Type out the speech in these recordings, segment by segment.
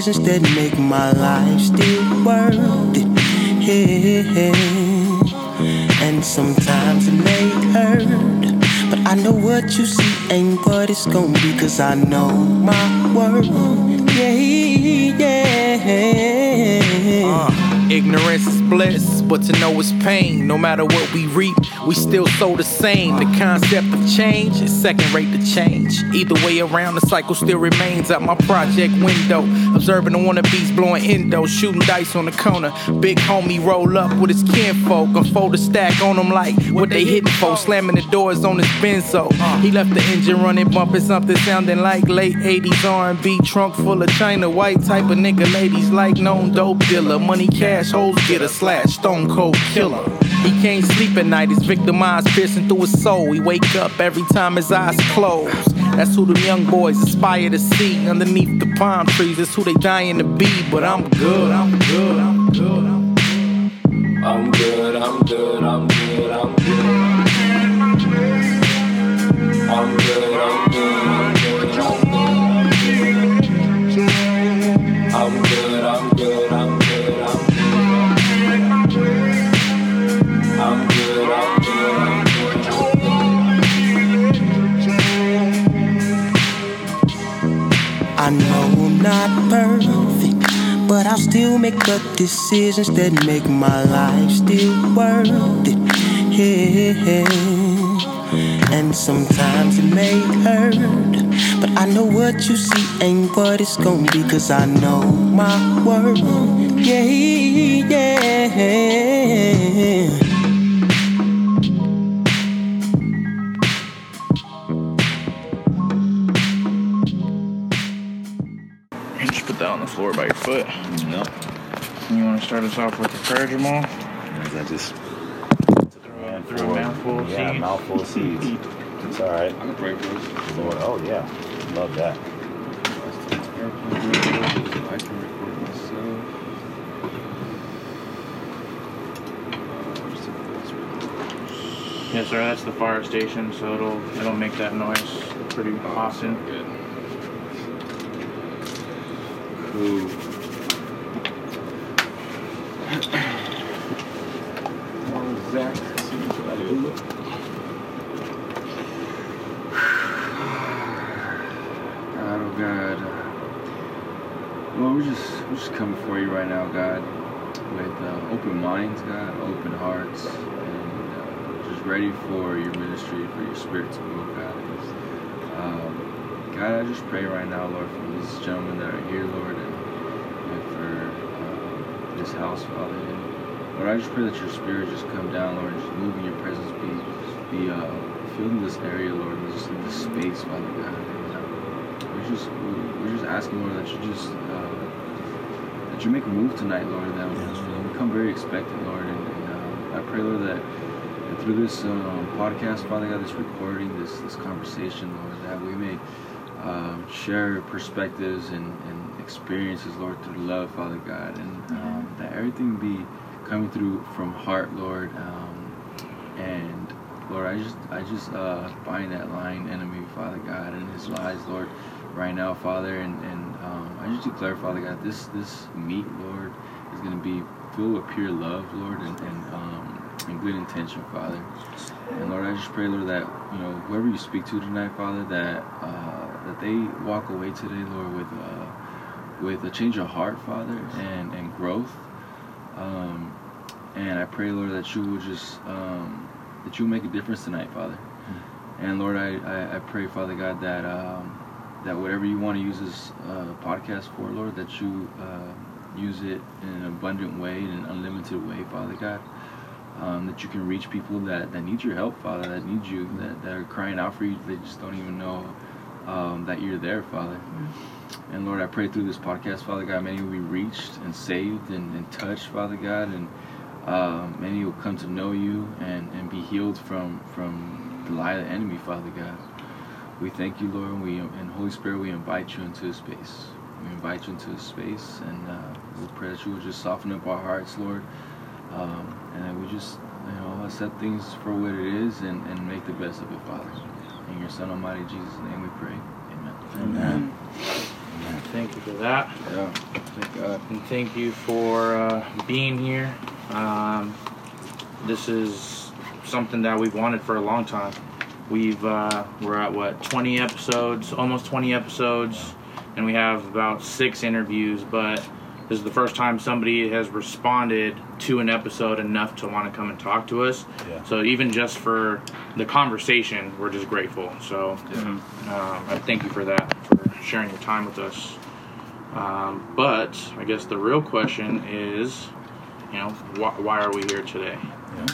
decisions that make my life still worth it. Yeah. And sometimes it may hurt. But I know what you see ain't what it's gonna be, cause I know my worth. Yeah, yeah. Uh. Ignorance is bliss, but to know it's pain. No matter what we reap, we still sow the same. The concept of change is second rate to change. Either way around, the cycle still remains out my project window. Observing the wannabes blowing endo, shooting dice on the corner. Big homie roll up with his kinfolk, unfold a stack on them like what they hitting for. Slamming the doors on his benzo. He left the engine running, bumping something sounding like late 80s R&B. Trunk full of China white type of nigga. Ladies like known dope dealer, money cash assholes get a slash, stone cold killer. He can't sleep at night, he's victimized, piercing through his soul. He wake up every time his eyes close. That's who the young boys aspire to see underneath the palm trees. That's who they dying to be. But I'm good, I'm good, I'm good. I'm good, I'm good, I'm good, I'm good. I'm not perfect, but I'll still make the decisions that make my life still worth it. Yeah. And sometimes it may hurt, but I know what you see ain't what it's gonna be, cause I know my worth. Yeah, yeah. Floor by your foot. Nope. You want to start us off with the prayer, Jamal? Is that just throw, throw a mouthful of yeah, seeds? mouthful of seeds. it's all right. I can pray for us. Lord, oh yeah, love that. I can record myself. Yes, sir. That's the fire station, so it'll it'll make that noise pretty oh, often. Good. God, oh God. Lord, we're just we're just coming for you right now, God, with uh, open minds, God, open hearts, and uh, just ready for your ministry, for your spirit to move, God. Um, God, I just pray right now, Lord, for these gentlemen that are here, Lord, and, and for uh, this house, Father. And Lord, I just pray that your spirit just come down, Lord, and just move in your presence, be be uh, filled in this area, Lord, and just in this space, Father God. And, uh, we're just we're just asking, Lord, that you just uh, that you make a move tonight, Lord, and that we become very expectant, Lord, and, and uh, I pray, Lord, that through this um, podcast, Father God, this recording, this this conversation, Lord, that we may um, share perspectives and, and experiences, Lord, through love, Father God, and um, that everything be coming through from heart, Lord. Um, and Lord, I just I just uh, bind that lying enemy, Father God, and his lies, Lord, right now, Father, and and um, I just declare, Father God, this this meat, Lord, is going to be filled with pure love, Lord, and and, um, and good intention, Father. And Lord, I just pray, Lord, that you know whoever you speak to tonight, Father, that uh, that they walk away today, Lord, with uh, with a change of heart, Father, and and growth. Um, and I pray, Lord, that you will just um, that you make a difference tonight, Father. And Lord, I, I, I pray, Father God, that um, that whatever you want to use this uh, podcast for, Lord, that you uh, use it in an abundant way, in an unlimited way, Father God. Um, that you can reach people that, that need your help, Father, that need you, that, that are crying out for you, they just don't even know um, that you're there, Father. And Lord, I pray through this podcast, Father God, many will be reached and saved and, and touched, Father God, and um, many will come to know you and, and be healed from from the lie of the enemy, Father God. We thank you, Lord, and we and Holy Spirit, we invite you into a space. We invite you into a space, and uh, we pray that you will just soften up our hearts, Lord, um, and that we just you know accept things for what it is and, and make the best of it, Father. In your Son Almighty Jesus' name, we pray. Amen. Amen. Amen. thank you for that. Yeah. Thank God. and thank you for uh, being here. Um, this is something that we've wanted for a long time. We've uh, we're at what 20 episodes, almost 20 episodes, and we have about six interviews. But this is the first time somebody has responded to an episode enough to want to come and talk to us. Yeah. So even just for the conversation, we're just grateful. So um, I thank you for that, for sharing your time with us. Um, but I guess the real question is, you know, why, why are we here today? Yeah.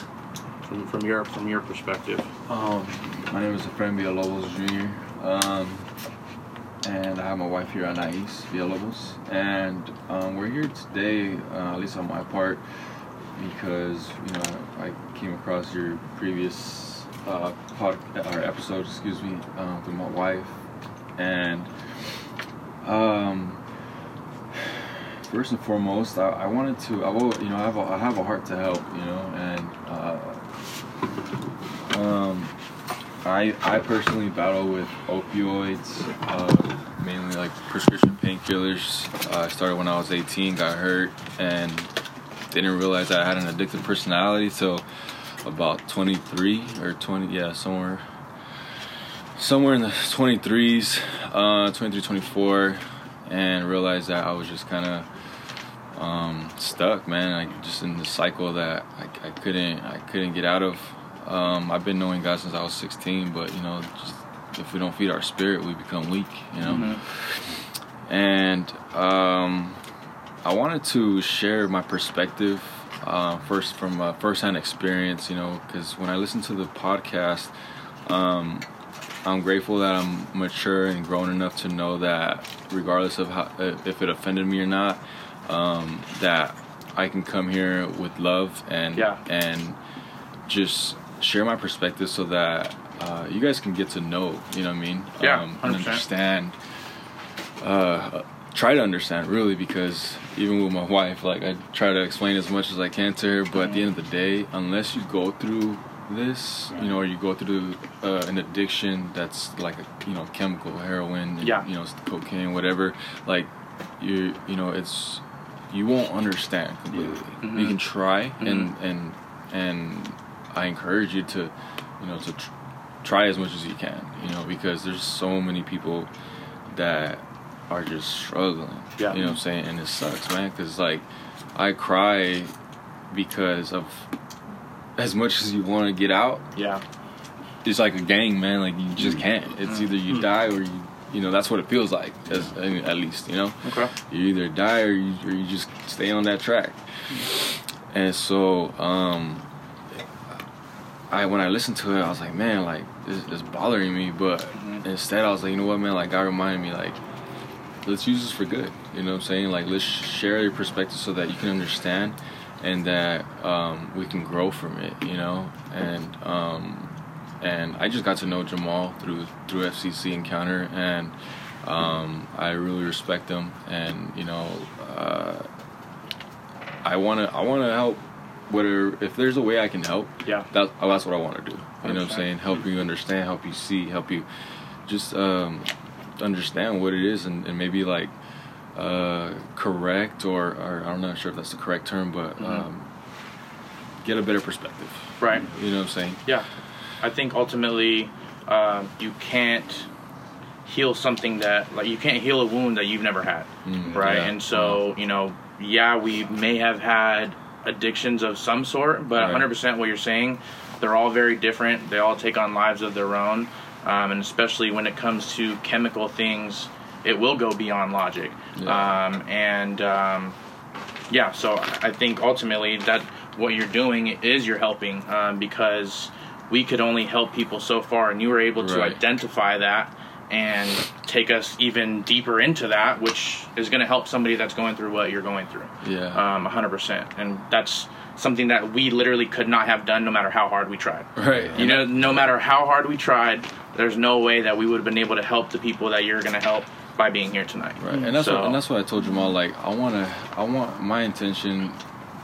From, from your from your perspective. Um, my name is Efrain Villalobos Jr. Um, and I have my wife here, Anais Villalobos. And um, we're here today, uh, at least on my part, because, you know, I came across your previous uh, pod, or episode, excuse me, um, with my wife. And um, first and foremost, I, I wanted to, I will, you know, I have, a, I have a heart to help, you know, and uh, um, I I personally battle with opioids, uh, mainly like prescription painkillers. Uh, I started when I was 18, got hurt, and didn't realize I had an addictive personality till about 23 or 20, yeah, somewhere somewhere in the 23s, uh, 23, 24, and realized that I was just kind of um, stuck, man. Like just in the cycle that I, I couldn't I couldn't get out of. Um, I've been knowing God since I was 16, but you know, just, if we don't feed our spirit, we become weak. You know, and um, I wanted to share my perspective uh, first from a first-hand experience. You know, because when I listen to the podcast. Um, I'm grateful that I'm mature and grown enough to know that regardless of how if it offended me or not, um, that I can come here with love and Yeah. and just share my perspective so that uh, you guys can get to know, you know what I mean? Yeah, um, and 100%. understand. Uh, try to understand really because even with my wife, like I try to explain as much as I can to her, but at the end of the day, unless you go through this, you know, or you go through uh, an addiction that's like a you know chemical, heroin, Yeah. you know, cocaine, whatever, like you you know, it's you won't understand completely. Mhm. You can try, and and and I encourage you to, you know, to tr- try as much as you can, you know, because there's so many people that are just struggling. Yeah. You know what I'm saying? And it sucks, man, because like I cry because of as much as you want to get out, Yeah. it's like a gang, man. Like you just mm. can't. It's mm. either you mm. die or you, you know, that's what it feels like. As, at least, you know, Okay. you either die or you, or you just stay on that track. And so, um, I when I listened to it, I was like, man, like this is bothering me. But instead, I was like, you know what, man? Like God reminded me, like let's use this for good. You know what I'm saying? Like let's share your perspective so that you can understand and that um, we can grow from it. You know, and um, and I just got to know Jamal through through FCC Encounter, and um, I really respect him. And you know, uh, I wanna I wanna help. Whatever, if there's a way I can help, Yeah. that, oh, that's what I want to do. You know what I'm saying? Help you understand, help you see, help you just um, understand what it is, and, and maybe like uh, correct or, or I'm not sure if that's the correct term, but Mhm. um, get a better perspective. Right. You know what I'm saying? Yeah, I think ultimately um, you can't heal something that like you can't heal a wound that you've never had, Mm, right? yeah. And so you know, yeah, we may have had addictions of some sort, but Right. 100% what you're saying, they're all very different. They all take on lives of their own, um, and especially when it comes to chemical things, it will go beyond logic. Yeah. Um, and um, yeah, so I think ultimately that what you're doing is you're helping um, because we could only help people so far, and you were able to Right. identify that and take us even deeper into that, which is going to help somebody that's going through what you're going through. Yeah. Um, 100%. And that's something that we literally could not have done no matter how hard we tried. right. You know, no matter how hard we tried, there's no way that we would have been able to help the people that you're going to help by being here tonight. Right, and that's So- what and that's what I told Jamal. Like, I wanna, I want my intention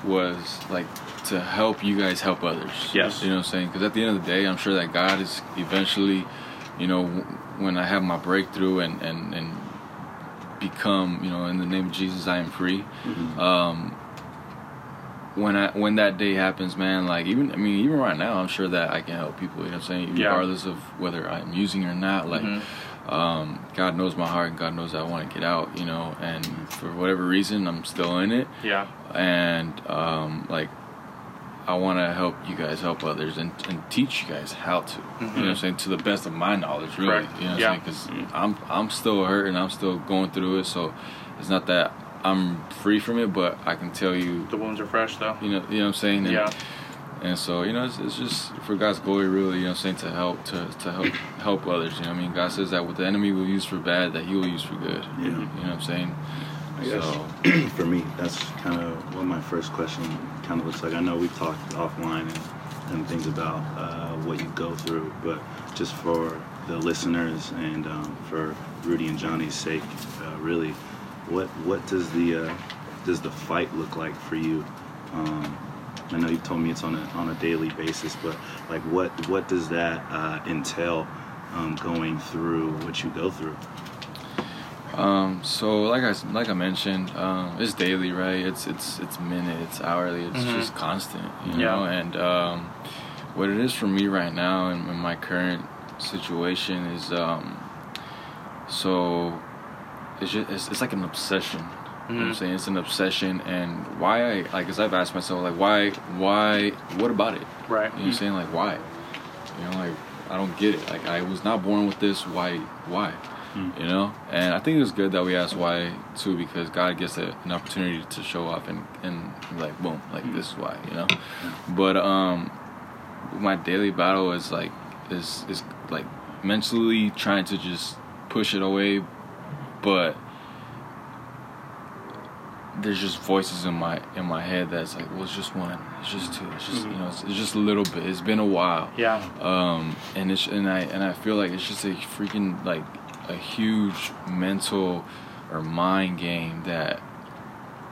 was like to help you guys help others. Yes. you know what I'm saying? Because at the end of the day, I'm sure that God is eventually, you know, when I have my breakthrough and and and become, you know, in the name of Jesus, I am free. Um, when I when that day happens, man, like even I mean even right now, I'm sure that I can help people. You know what I'm saying? Yeah. Regardless of whether I'm using or not, like. Mhm. Um, God knows my heart, and God knows I want to get out, you know, and for whatever reason, I'm still in it Yeah. and um, like I want to help you guys help others and, and teach you guys how to. You know what I'm mm-hmm. saying to the best of my knowledge, really. Correct. You know what Yeah. I'm saying? Because mm-hmm. I'm I'm still hurting, I'm still going through it. So it's not that I'm free from it, but I can tell you, The wounds are fresh though. you know, you know what I'm saying. And, Yeah. And so you know, it's, it's just for God's glory, really. You know, what I'm saying to help to to help help others. You know, what I mean, God says that what the enemy will use for bad, that He will use for good. Yeah. You know what I'm saying? I guess So for me, that's kind of what my first question kind of looks like. I know we've talked offline and, and things about uh, what you go through, but just for the listeners and um, for Rudy and Johnny's sake, uh, really, what what does the uh, does the fight look like for you? Um, I know you told me it's on a on a daily basis, but like what what does that uh, entail um, going through what you go through? Um, so like I like I mentioned, um, it's daily, right? It's it's it's minute, it's hourly, it's Mhm. just constant, you Yeah. know. And um, what it is for me right now in, in my current situation is, um, so it's just it's, it's like an obsession. You know what I'm Mhm. saying? It's an obsession, and why I like, cause I've asked myself like, why, why, what about it? Right. You know what I'm saying? Like, why? You know, like, I don't get it. Like, I was not born with this. Why? Why? Mm. You know? And I think it was good that we asked why, too, because God gets a, an opportunity to show up and, and like, boom, like, this is why, you know? But, um, my daily battle is like, is, is like mentally trying to just push it away, but there's just voices in my in my head that's like, well, it's just one, it's just two, it's just you know, it's, it's just a little bit. It's been a while, Yeah. um, and it's and I and I feel like it's just a freaking like a huge mental or mind game that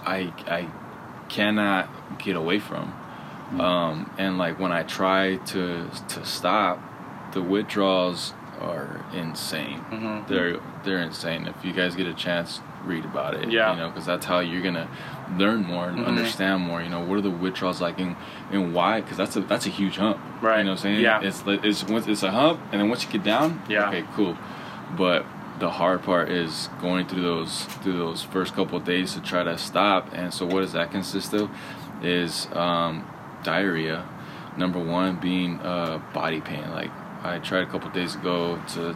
I I cannot get away from. Um, and like when I try to to stop, the withdrawals are insane. Mhm. They're they're insane. If you guys get a chance, read about it. Yeah. You know, because that's how you're gonna learn more and Mhm. understand more. You know, what are the withdrawals like and, and why? Because that's a that's a huge hump. Right. You know what I'm saying? Yeah. It's it's once it's a hump, and then once you get down, Yeah. Okay, cool. But the hard part is going through those through those first couple of days to try to stop. And so, what does that consist of? Is um, diarrhea. Number one being uh, body pain. Like I tried a couple of days ago to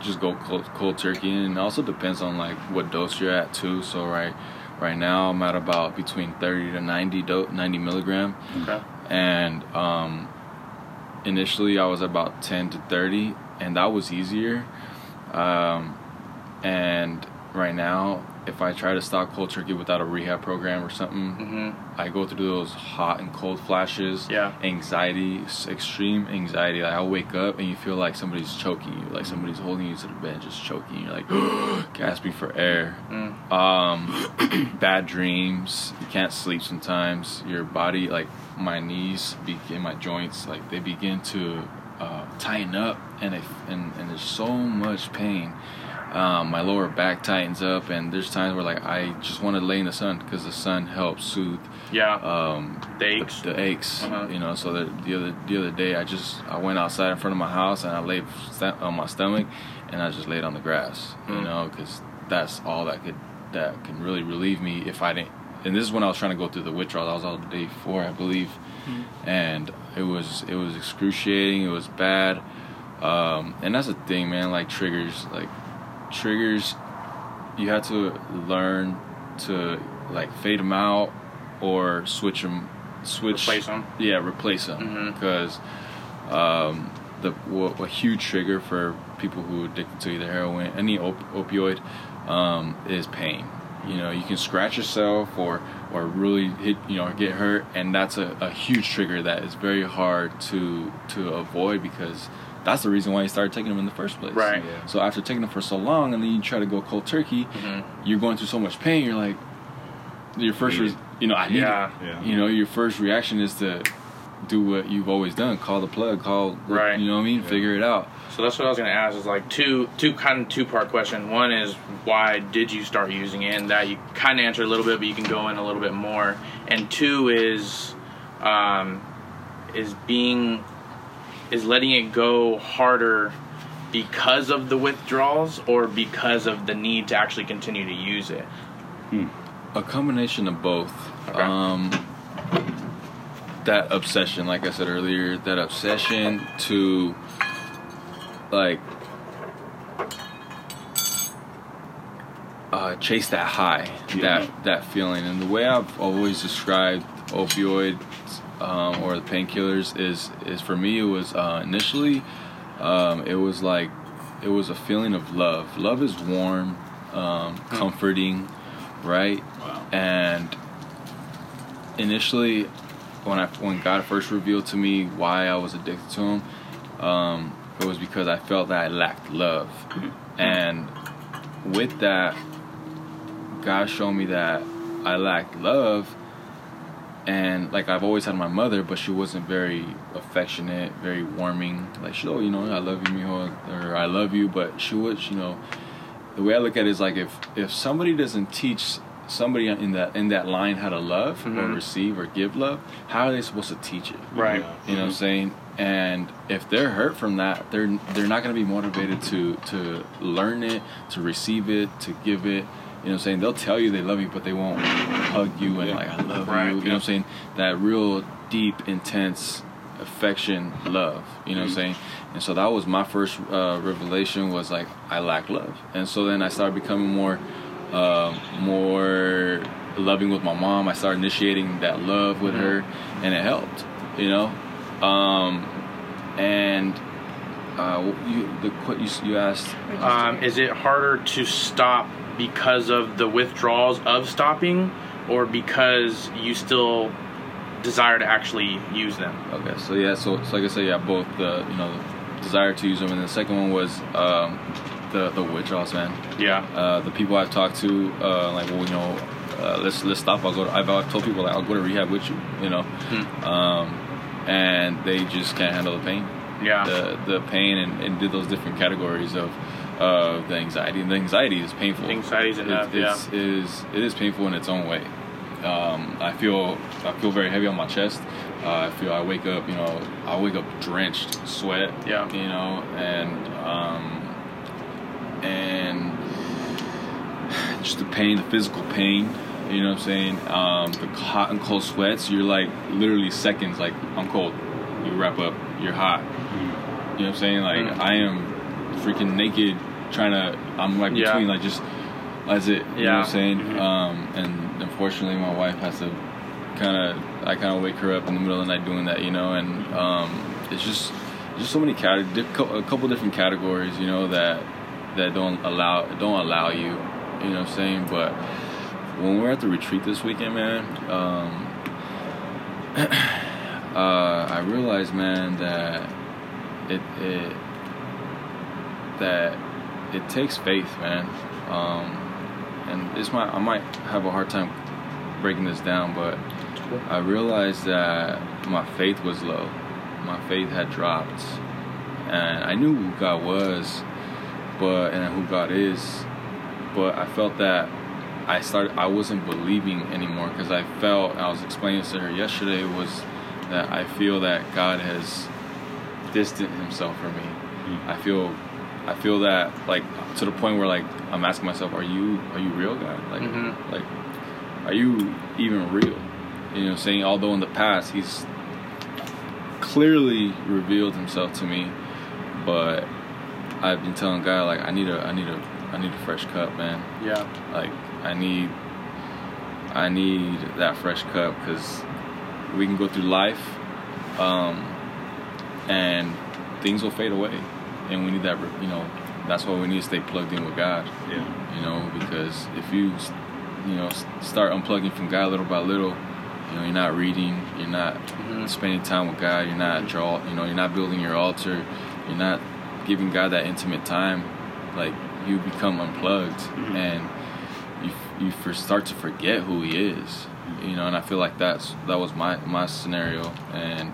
just go cold, cold turkey, and it also depends on like what dose you're at too. So right right now I'm at about between 30 to 90 do- 90 milligram Okay. and um, initially I was about 10 to 30, and that was easier. Um, and right now, if I try to stop cold turkey without a rehab program or something, Mhm. I go through those hot and cold flashes. Yeah. Anxiety, extreme anxiety. Like I'll wake up and you feel like somebody's choking you, like somebody's holding you to the bed, just choking. You're like gasping for air. Mm. Um, bad dreams. You can't sleep sometimes. Your body, like my knees, begin my joints, like they begin to uh, tighten up, and it, and and there's so much pain. Um, my lower back tightens up, and there's times where like I just want to lay in the sun because the sun helps soothe Yeah. um, The aches. The, aches, Uh-huh. you know. So the, the other the other day, I just I went outside in front of my house and I laid on my stomach, and I just laid on the grass, you Mm. know, because that's all that could that can really relieve me if I didn't. And this is when I was trying to go through the withdrawal. I was on day four, I believe, and it was it was excruciating. It was bad, um, and that's the thing, man. Like triggers, like triggers, you have to learn to like fade them out or switch them, switch Replace 'em. Yeah, replace them because um, the a huge trigger for people who are addicted to either heroin, any op- opioid, um, is pain. You know, you can scratch yourself or or really hit, you know, get hurt, and that's a, a huge trigger that is very hard to to avoid because that's the reason why you started taking them in the first place. Right. Yeah. So after taking them for so long, and then you try to go cold turkey, Mhm. you're going through so much pain. You're like, your first, Need re- you know, I need Yeah. it. Yeah. You know, your first reaction is to do what you've always done: call the plug, call, Right. You know what I mean? Yeah. Figure it out. So that's what I was gonna ask. Is like two two kind of two part question. One is why did you start using it, and that you kind of answered a little bit, but you can go in a little bit more. And two is um, is being is letting it go harder because of the withdrawals or because of the need to actually continue to use it. A combination of both. Okay. Um, that obsession, like I said earlier, that obsession to like uh, chase that high, Yeah. that that feeling. And the way I've always described opioids um, or the painkillers is is for me it was uh, initially um, it was like it was a feeling of love. Love is warm, um, comforting, right? Wow. And initially, when I when God first revealed to me why I was addicted to Him, um, it was because I felt that I lacked love, and with that, God showed me that I lacked love. And like I've always had my mother, but she wasn't very affectionate, very warming. Like she, oh, you know, I love you, mijo, or I love you, but she was, you know, the way I look at it is like if if somebody doesn't teach somebody in that in that line how to love or Mhm. receive or give love, how are they supposed to teach it? Right. You know what I'm saying? And if they're hurt from that, they're they're not going to be motivated to to learn it, to receive it, to give it. You know what I'm saying? They'll tell you they love you, but they won't hug you and Yeah. like I love Right, you. You know what I'm saying? That real deep, intense affection, love. You know what I'm Mhm. saying? And so that was my first uh, revelation was like I lack love, and so then I started becoming more, um, more loving with my mom. I started initiating that love with her, and it helped. You know, um, and uh, you the you, you asked. Um, is it harder to stop because of the withdrawals of stopping, or because you still desire to actually use them? Okay, so yeah, so, so like I said, yeah, both the you know desire to use them, and the second one was um, the the withdrawals, man. Yeah. Uh, the people I've talked to, uh, like, well, you know, uh, let's let's stop. I'll go. To, I've, I've told people like I'll go to rehab with you, you know, Hmm. um, and they just can't handle the pain, Yeah. the the pain, and, and did those different categories of uh, the anxiety. And the anxiety is painful. Anxiety's enough, It, it is it is painful in its own way. Um, I feel I feel very heavy on my chest. Uh, I feel I wake up, you know, I wake up drenched, sweat. Yeah. You know, and um, and just the pain, the physical pain. You know what I'm saying? Um, the hot and cold sweats. You're like literally seconds. Like I'm cold. You wrap up. You're hot. You know what I'm saying? Like Mm. I am freaking naked, trying to. I'm like Yeah. between like just. That's it. You know what I'm saying? Mhm. Um, and unfortunately, my wife has to kind of. I kind of wake her up in the middle of the night doing that. You know, and um, it's just just so many cat a couple different categories. You know that that don't allow don't allow you. You know what I'm saying? But when we're at the retreat this weekend, man. Um, uh, I realized, man, that it it that it takes faith, man. Um, and this might I might have a hard time breaking this down, but I realized that my faith was low. My faith had dropped, and I knew who God was, but and who God is, but I felt that I started I wasn't believing anymore because I felt I was explaining this to her yesterday was that I feel that God has distanced himself from me. I feel I feel that like to the point where like I'm asking myself, are you are you real God? Like Mhm. like are you even real? You know, saying although in the past he's clearly revealed himself to me, but I've been telling God like I need a I need a I need a fresh cup, man. Yeah. Like I need I need that fresh cup because we can go through life, um, and things will fade away, and we need that. You know, that's why we need to stay plugged in with God. Yeah. You know, because if you, you know, start unplugging from God little by little, you know, you're not reading, you're not Mhm. spending time with God, you're not draw, you know, you're not building your altar, you're not giving God that intimate time. Like you become unplugged, Mhm. and you f- start to forget who He is. You know, and I feel like that's that was my my scenario, and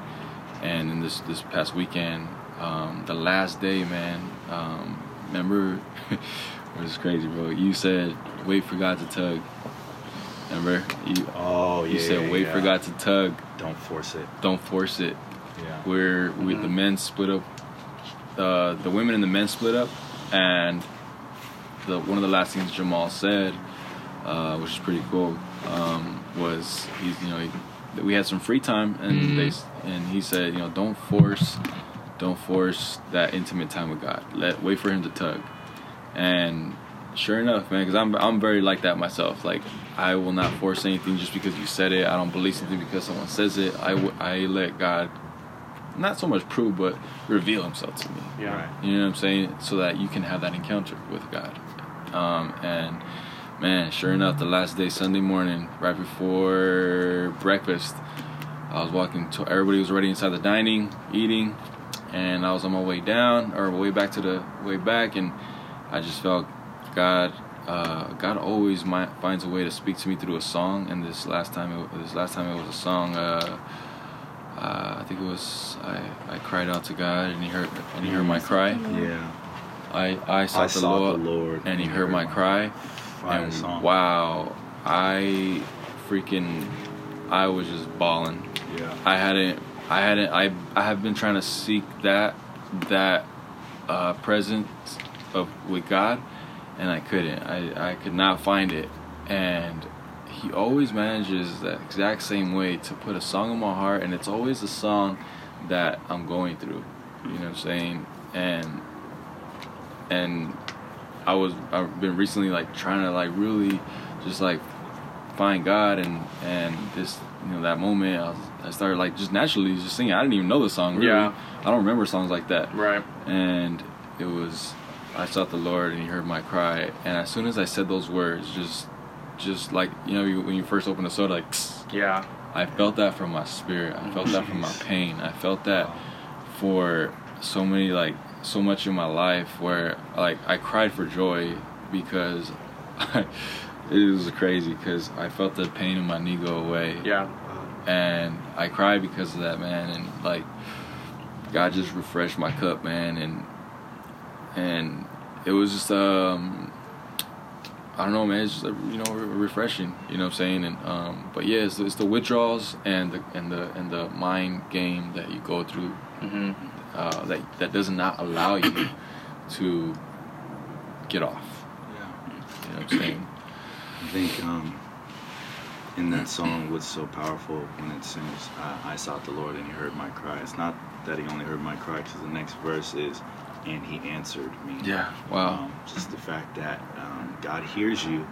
and in this this past weekend, um, the last day, man. Um, remember, it was crazy, bro. You said, "Wait for God to tug." Remember? You, Oh, yeah. you said, yeah, "Wait yeah. for God to tug. Don't force it. Don't force it." Yeah. Where we, the men split up, uh, the women and the men split up, and the one of the last things Jamal said, uh, which is pretty cool, um, was he's you know he, we had some free time and Mhm. they and he said you know don't force, don't force that intimate time with God. Let wait for Him to tug, and sure enough, man, because I'm I'm very like that myself. Like I will not force anything just because you said it. I don't believe something because someone says it. I w- I let God not so much prove, but reveal Himself to me. Yeah. Right. You know what I'm saying? So that you can have that encounter with God. Um, and man, sure enough, the last day, Sunday morning, right before breakfast, I was walking. To, everybody was already inside the dining, eating, and I was on my way down or way back to the way back, and I just felt God. Uh, God always mi- finds a way to speak to me through a song, and this last time, it, this last time it was a song. Uh, uh, I think it was I, I cried out to God, and He heard and He heard my cry. Yeah. I I sought, I the, sought Lord, the Lord, and He heard my cry. Fire and song. wow, I freaking I was just bawling. Yeah. I hadn't I hadn't I I have been trying to seek that that uh, presence of with God, and I couldn't. I I could not find it, and He always manages that exact same way to put a song in my heart, and it's always a song that I'm going through. You know what I'm saying? And and I was I've been recently like trying to like really just like find God and and this you know that moment I, was, I started like just naturally just singing I didn't even know the song really Yeah. I don't remember songs like that Right. and it was I sought the Lord and He heard my cry and as soon as I said those words just just like you know you, when you first open the soda like Yeah. I felt that from my spirit. I felt that from my pain. I felt that for so many like so much in my life where like I cried for joy because I, it was crazy because I felt the pain in my knee go away Yeah. and I cried because of that man and like God just refreshed my cup man and and it was just um I don't know man it's just you know refreshing you know what I'm saying and um but yeah it's, it's the withdrawals and the and the and the mind game that you go through Mm-hmm. uh, that that does not allow you to get off Yeah. you know what I'm saying I think um, in that song, what's so powerful when it sings, I, I sought the Lord and he heard my cry. It's not that he only heard my cry, because the next verse is, and he answered me. yeah wow Um, just the fact that um, God hears you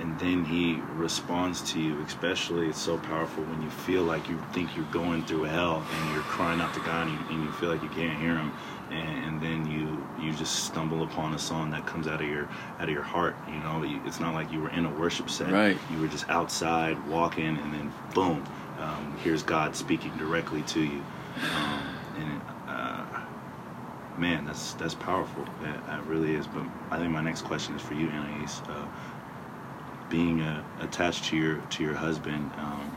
and then he responds to you, especially it's so powerful when you feel like you think you're going through hell and you're crying out to God and you, and you feel like you can't hear him. And, and then you you just stumble upon a song that comes out of your out of your heart. You know, you, it's not like you were in a worship set. Right. You were just outside walking, and then boom, um, here's God speaking directly to you. Um, and uh, man, that's that's powerful. That, that really is. But I think my next question is for you, Anais. Uh, being uh, attached to your to your husband, um,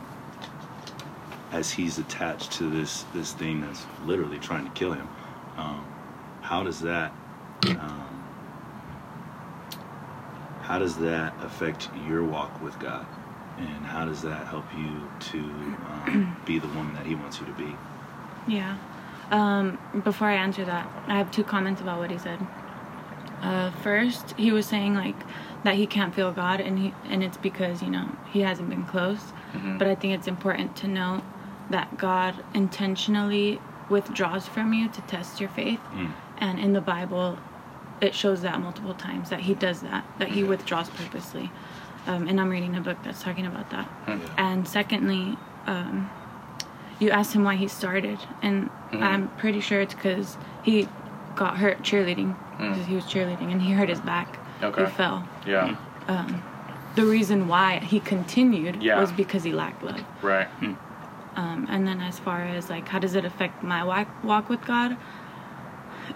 as he's attached to this this thing that's literally trying to kill him, um, how does that um, how does that affect your walk with God, and how does that help you to um, be the woman that He wants you to be? Yeah. Um, before I answer that, I have two comments about what he said. Uh, first, he was saying like that he can't feel God, and he and it's because you know he hasn't been close. Mhm. But I think it's important to note that God intentionally withdraws from you to test your faith, Mm. and in the Bible, it shows that multiple times that He does that, that He withdraws purposely. Um, and I'm reading a book that's talking about that. And secondly, um, you asked him why he started, and Mhm. I'm pretty sure it's because he got hurt cheerleading. Because he was cheerleading and he hurt his back. Okay. He fell. Yeah. The reason why he continued Yeah. was because he lacked love. Right. Um, and then as far as like how does it affect my walk, walk with God?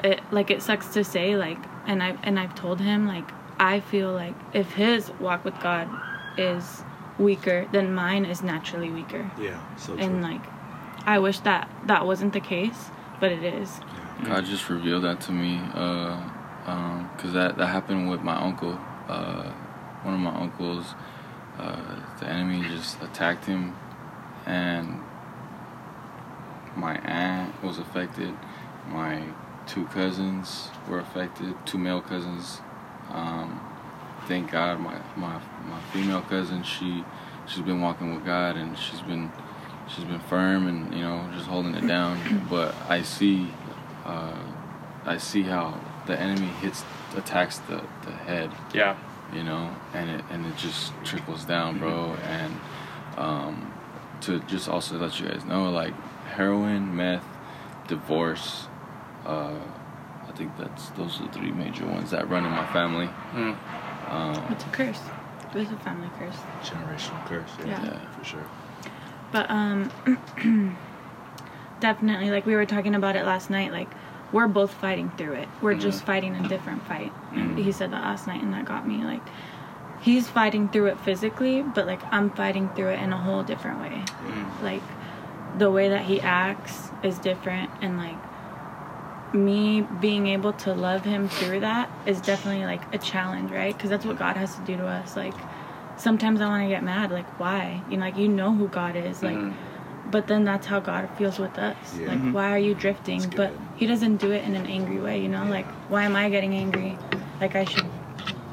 It like it sucks to say like, and I and I've told him like I feel like if his walk with God is weaker, then mine is naturally weaker. Yeah, so and like i wish that that wasn't the case but it is God just revealed that to me, uh, um 'cause that that happened with my uncle. Uh, one of my uncles, uh, the enemy just attacked him, and my aunt was affected. My two cousins were affected. Two male cousins. Um, thank God, my, my my female cousin, she she's been walking with God, and she's been she's been firm and you know just holding it down. But I see, uh, I see how the enemy hits attacks the the head Yeah. you know, and it and it just trickles down, bro. And um, to just also let you guys know, like heroin, meth, divorce. Uh, I think that's those are the three major ones that run in my family. Mm. Um, It's a curse. It's a family curse. Generational curse. Yeah. yeah. for sure. But um definitely like we were talking about it last night, like we're both fighting through it. We're just fighting a different fight. He said that last night and that got me like he's fighting through it physically, but like I'm fighting through it in a whole different way. Like the way that he acts is different and like me being able to love him through that is definitely like a challenge, right? Because that's what God has to do to us. Like sometimes I want to get mad, like why? You know, like you know who God is, like. But then that's how God feels with us. Yeah. Like, why are you drifting? But. He doesn't do it in an angry way, you know. Like, why am I getting angry? Like, I should,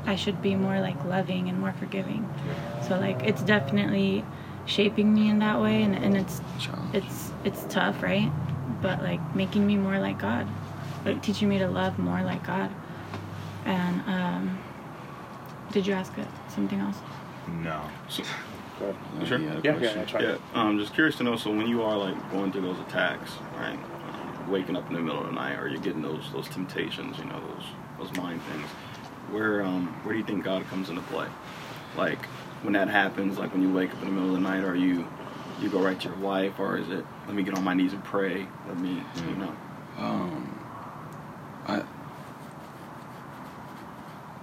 I should be more like loving and more forgiving. So like, it's definitely shaping me in that way, and, and it's it's it's tough, right? But like making me more like God, like teaching me to love more like God. And um, did you ask something else? No. So, Sure. he had Yeah, yeah, question. that's right. yeah, um, just curious to know. So when you are like going through those attacks, right, um, waking up in the middle of the night, or you're getting those those temptations, you know, those those mind things, where um where do you think God comes into play? Like when that happens, like when you wake up in the middle of the night, are you you go right to your wife, or is it let me get on my knees and pray? Let me, you know. Um, I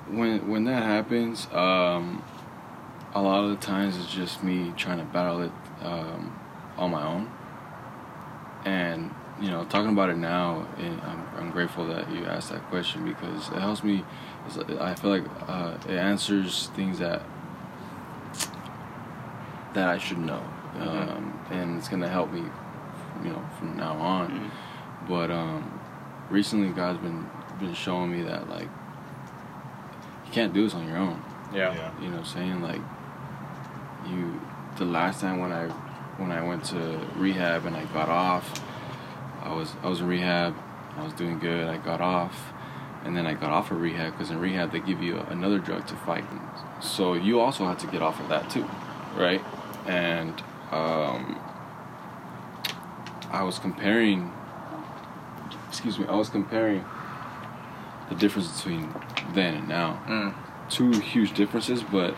when when that happens, um, a lot of the times it's just me trying to battle it um, on my own. And you know, talking about it now, I'm, I'm grateful that you asked that question because it helps me. it's I feel like uh, it answers things that that I should know, um, and it's gonna help me, you know, from now on. Mhm. But um, recently, God's been been showing me that like you can't do this on your own. Yeah. You know what I'm saying? Like you the last time when I when I went to rehab and I got off, I was I was in rehab, I was doing good, I got off, and then I got off of rehab because in rehab they give you another drug to fight. So you also had to get off of that too, right? And um, I was comparing. Excuse me. I was comparing the difference between then and now. Mm. Two huge differences, but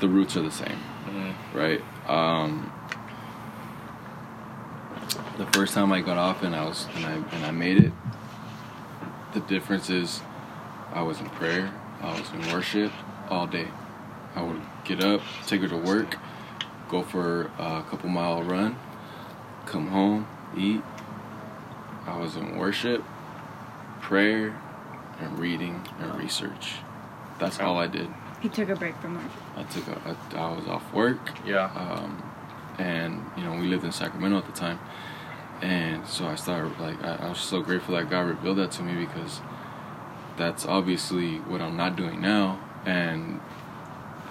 the roots are the same, Mm. right? Um, the first time I got off and I was and I and I made it. The difference is, I was in prayer. I was in worship all day. I would get up, take her to work, go for a couple mile run, come home, eat. I was in worship, prayer, and reading and research. That's all I did. He took a break from work. I took a, I, I was off work, Yeah. um, and you know we lived in Sacramento at the time, and so I started like I, I was so grateful that God revealed that to me because that's obviously what I'm not doing now, and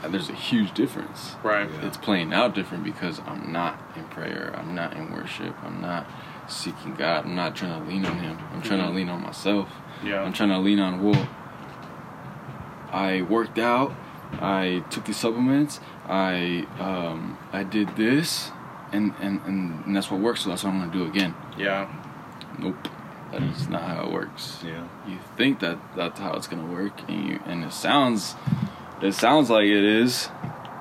there's a huge difference. Right. It's playing out different because I'm not in prayer, I'm not in worship, I'm not seeking God, I'm not trying to lean on Him. I'm trying to Mhm. lean on myself. Yeah. I'm trying to lean on well. I worked out. I took these supplements. I um, I did this, and, and and that's what works. So that's what I'm gonna do again. Yeah. Nope, that is not how it works. Yeah. You think that that's how it's gonna work, and you and it sounds it sounds like it is,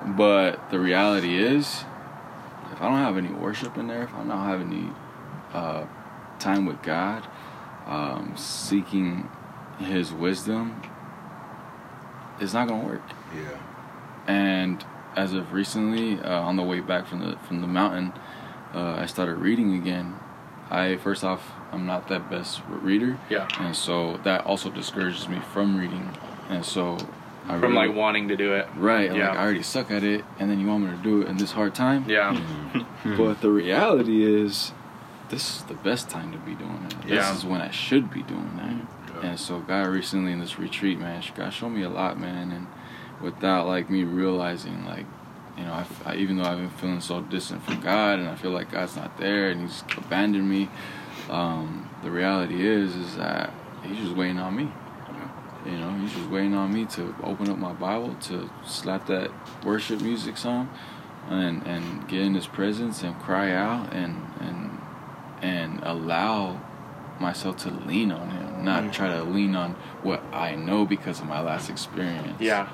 but the reality is, if I don't have any worship in there, if I don't have any uh, time with God, um, seeking His wisdom, it's not gonna work. Yeah. And as of recently, uh, on the way back from the from the mountain, uh, I started reading again, I first off, I'm not that best reader. Yeah. And so that also discourages me from reading. And so I From really- like wanting to do it. right, Yeah. like I already suck at it, and then you want me to do it in this hard time. Yeah. But the reality is, this is the best time to be doing it. This Yeah. is when I should be doing that. And so God recently in this retreat, man, God showed me a lot, man, and without like me realizing, like, you know, I, I, even though I've been feeling so distant from God, and I feel like God's not there, and He's abandoned me. Um, the reality is, is that He's just waiting on me. You know, He's just waiting on me to open up my Bible, to slap that worship music song, and and get in His presence and cry out and and and allow myself to lean on Him, not try to lean on what I know because of my last experience. Yeah.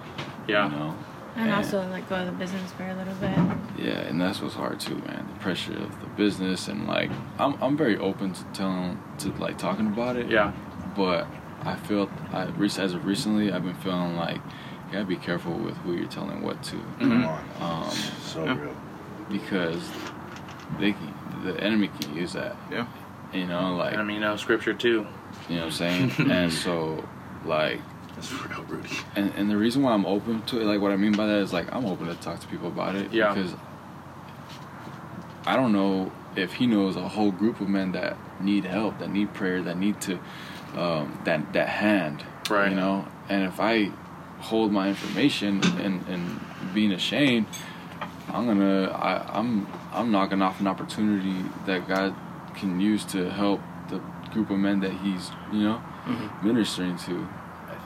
Yeah. You know. And also like go to the business for a little bit. Yeah, and that's what's hard too, man. The pressure of the business and like I'm I'm very open to telling to like talking about it. Yeah. But I feel I rec- as of recently I've been feeling like you gotta be careful with who you're telling what to. Mhm. Um, So Yeah. real. because they can, the enemy can use that. Yeah. You know, like I mean, you know, scripture too. you know what I'm saying? and so like That's real, Rudy. and, and the reason why I'm open to it, like what I mean by that is like I'm open to talk to people about it. Yeah. Because I don't know if he knows a whole group of men that need help, that need prayer, that need to um, that that hand. Right. You know, and if I hold my information and and being ashamed, I'm gonna I, I'm I'm knocking off an opportunity that God can use to help the group of men that He's you know ministering to.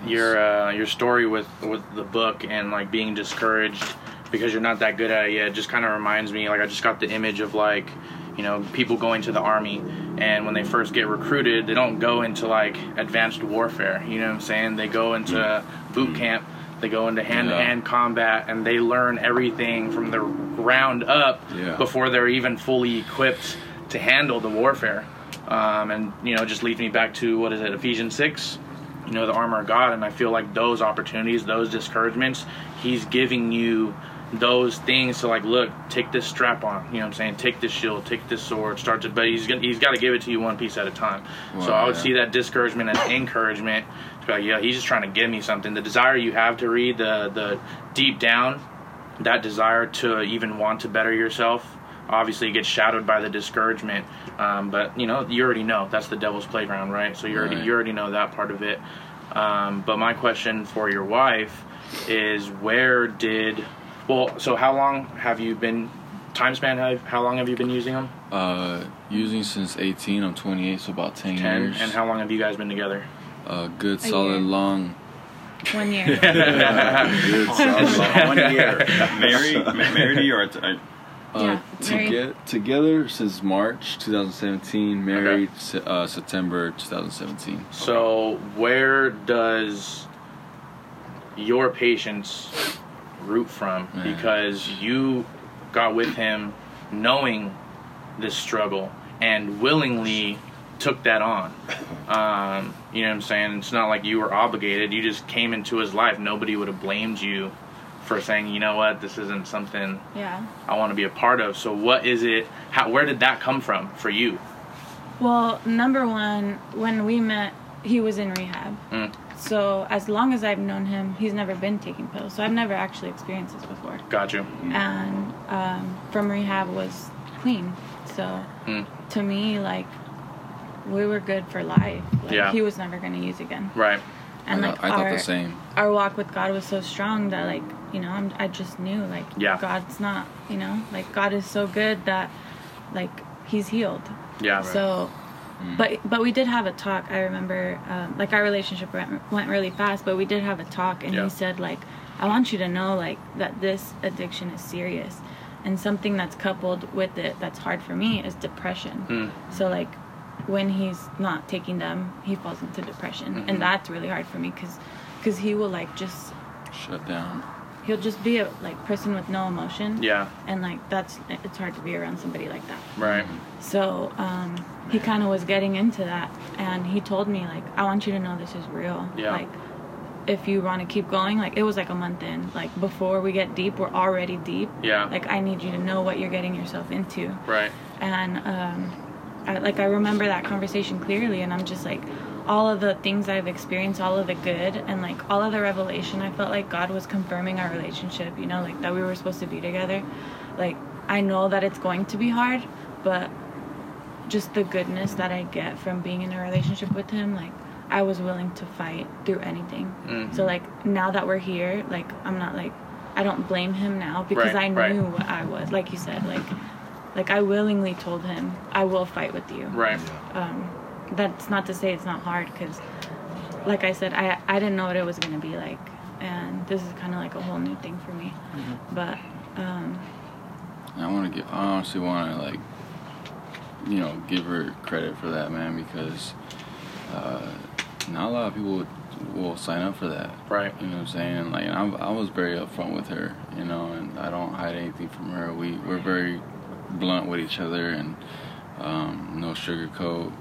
your uh, your story with with the book and like being discouraged because you're not that good at it yet just kind of reminds me like I just got the image of like you know people going to the army and when they first get recruited they don't go into like advanced warfare you know what I'm saying? They go into boot camp they go into hand to hand combat and they learn everything from the ground up Yeah. before they're even fully equipped to handle the warfare um, and you know just leads me back to what is it Ephesians 6 you know the armor of God and I feel like those opportunities those discouragements he's giving you those things to like look take this strap on you know what I'm saying? Take this shield take this sword start to but he's gonna, he's got to give it to you one piece at a time. So I would yeah. see that discouragement as encouragement to be like yeah he's just trying to give me something. The desire you have to read the the deep down that desire to even want to better yourself obviously it gets shadowed by the discouragement um, but you know you already know that's the devil's playground right so you already Right. you already know that part of it um, but my question for your wife is where did well so how long have you been time span have, how long have you been using them Uh, using since 18, I'm 28, so about 10, 10 years. and how long have you guys been together A good, A solid, year. long. One year. Good, solid, long. One year. Married, married to you or uh, Uh, Yeah, to get together since March 2017. Married se- uh, September 2017. So, where does your patience root from? Man. Because you got with him knowing this struggle and willingly took that on. Um, you know what I'm saying? It's not like you were obligated. You just came into his life. Nobody would have blamed you for saying, you know what, this isn't something yeah. I want to be a part of. So, what is it? How, where did that come from for you? Well, number one, when we met, he was in rehab. Mm. So as long as I've known him, he's never been taking pills. So I've never actually experienced this before. Got you. And um, from rehab was clean. So Mm. to me, like we were good for life. Like, Yeah. He was never gonna use again. Right. And I, like thought- I thought our, the same. Our walk with God was so strong that like you know I'm, I just knew like Yeah. God's not you know like God is so good that like He's healed. Yeah. So, Mm. but but we did have a talk. I remember um, like our relationship went, went really fast, but we did have a talk, and Yeah. he said like, I want you to know like that this addiction is serious, and something that's coupled with it that's hard for me is depression. Mm. So like when he's not taking them, he falls into depression, Mhm. and that's really hard for me because because he will like just Shut down. he'll just be a like person with no emotion. Yeah. And like that's it's hard to be around somebody like that. Right. So um, he kind of was getting into that, and he told me like, "I want you to know this is real. Yeah. Like, if you want to keep going, like it was like a month in. Like before we get deep, we're already deep. Yeah. Like I need you to know what you're getting yourself into. Right. And um, I, like I remember that conversation clearly, and I'm just like, all of the things I've experienced, all of the good, and like all of the revelation, I felt like God was confirming our relationship. You know, like that we were supposed to be together. Like I know that it's going to be hard, but just the goodness that I get from being in a relationship with Him, like I was willing to fight through anything. Mhm. So like now that we're here, like I'm not like I don't blame him now because Right, I right. knew what I was. Like you said, like like I willingly told him I will fight with you. Right. Um, that's not to say it's not hard because, like I said, I I didn't know what it was gonna be like, and this is kind of like a whole new thing for me. But um, I want to give. I honestly want to like, you know, give her credit for that, man, because uh, not a lot of people will sign up for that. Right. You know what I'm saying? Like, I'm, I was very upfront with her, you know, and I don't hide anything from her. We we're very blunt with each other, and um, no sugarcoat,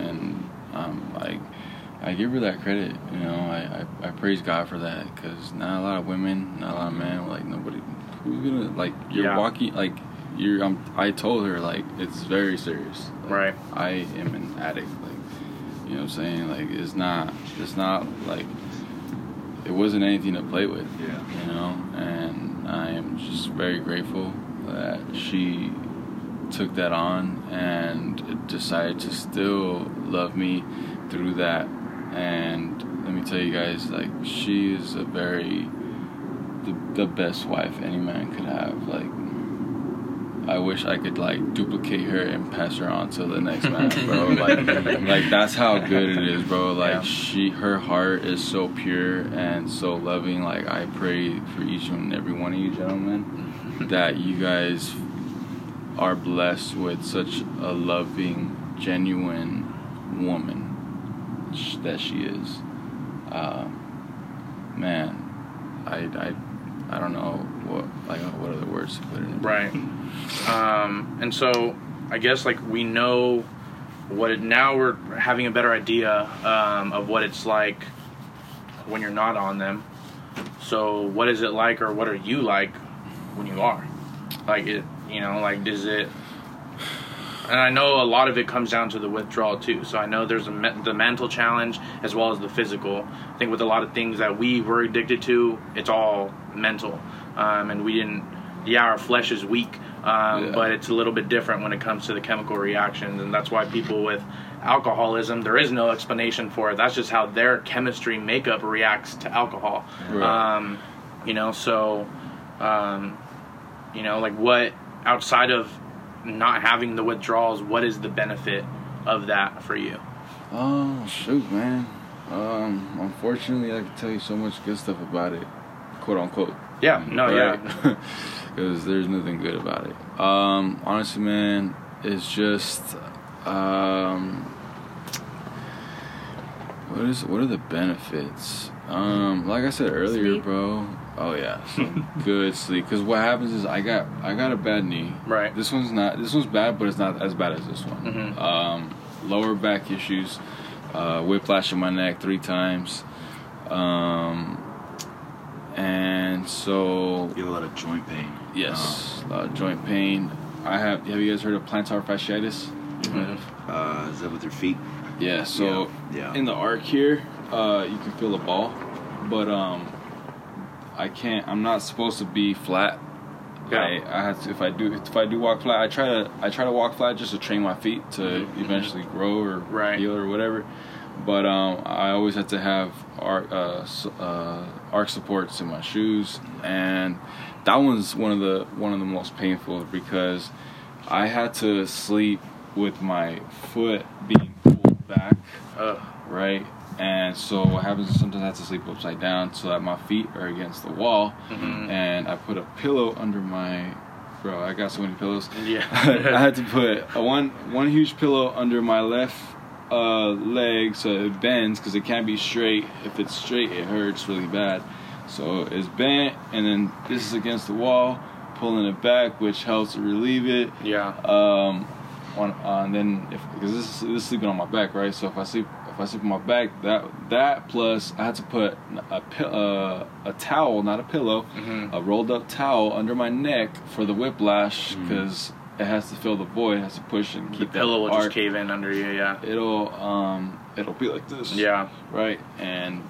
and um, like. I give her that credit, you know. I, I, I praise God for that because not a lot of women, not a lot of men, like nobody, who's gonna like you're Yeah. walking like you're. I'm, I told her like it's very serious. Like, Right. I am an addict. Like you know what I'm saying. Like it's not. It's not like it wasn't anything to play with. Yeah. You know, and I am just very grateful that she took that on and decided to still love me through that. And let me tell you guys, like she is a very the, the best wife any man could have. Like I wish I could like duplicate her and pass her on to the next man, bro. Like, like that's how good it is, bro. Like Yeah. she, her heart is so pure and so loving. Like I pray for each and every one of you gentlemen that you guys are blessed with such a loving, genuine woman sh- that she is. Uh, man, I, I, I don't know what like what other words to put it. Right. Um, and so I guess like we know what it now we're having a better idea um, of what it's like when you're not on them. So what is it like, or what are you like when you are? Like it, you know, like does it? And I know a lot of it comes down to the withdrawal too. So I know there's a me- the mental challenge as well as the physical. I think with a lot of things that we were addicted to, it's all mental, um, and we didn't. Yeah, our flesh is weak, um, Yeah. but it's a little bit different when it comes to the chemical reactions, and that's why people with alcoholism, there is no explanation for it. That's just how their chemistry makeup reacts to alcohol. Right. Um, you know, so, um, you know, like what outside of not having the withdrawals, what is the benefit of that for you? Oh shoot, man. Um, unfortunately, I can tell you so much good stuff about it, quote unquote. Yeah, no, yeah. Because there's nothing good about it. Um, honestly, man, it's just um, what is what are the benefits? Um, like I said earlier, Sleep. bro. Oh yeah, some good sleep. Because what happens is I got I got a bad knee. Right. This one's not. This one's bad, but it's not as bad as this one. Mhm. Um, lower back issues, uh, whiplash in my neck three times, um, and so You have a lot of joint pain. yes, a lot of joint pain. I have. Have you guys heard of plantar fasciitis? You heard of? Uh, is that with your feet? Yeah. So Yeah. in the arc here, uh, you can feel the ball, but um, I can't. I'm not supposed to be flat. Yeah. I, I have to if I do if I do walk flat. I try to I try to walk flat just to train my feet to eventually grow or Right. heal or whatever. But um, I always have to have arc uh, uh, arc supports in my shoes, and that one's one of the one of the most painful because I had to sleep with my foot being pulled back Ugh. right? And so what happens is sometimes I have to sleep upside down so that my feet are against the wall, Mhm. and I put a pillow under my. Bro, I got so many pillows. Yeah. I had to put a one one huge pillow under my left uh, leg so it bends because it can't be straight. If it's straight, it hurts really bad. So it's bent, and then this is against the wall, pulling it back, which helps to relieve it Yeah. um, on, uh, and then if because this is, this is sleeping on my back, right? So if I sleep I sleep on my back, that that plus I had to put a uh, a towel, not a pillow, Mhm. a rolled up towel under my neck for the whiplash because it has to fill the void. It has to push and keep The pillow will arc. just cave in under you. Yeah. It'll um it'll be like this. Yeah. Right, and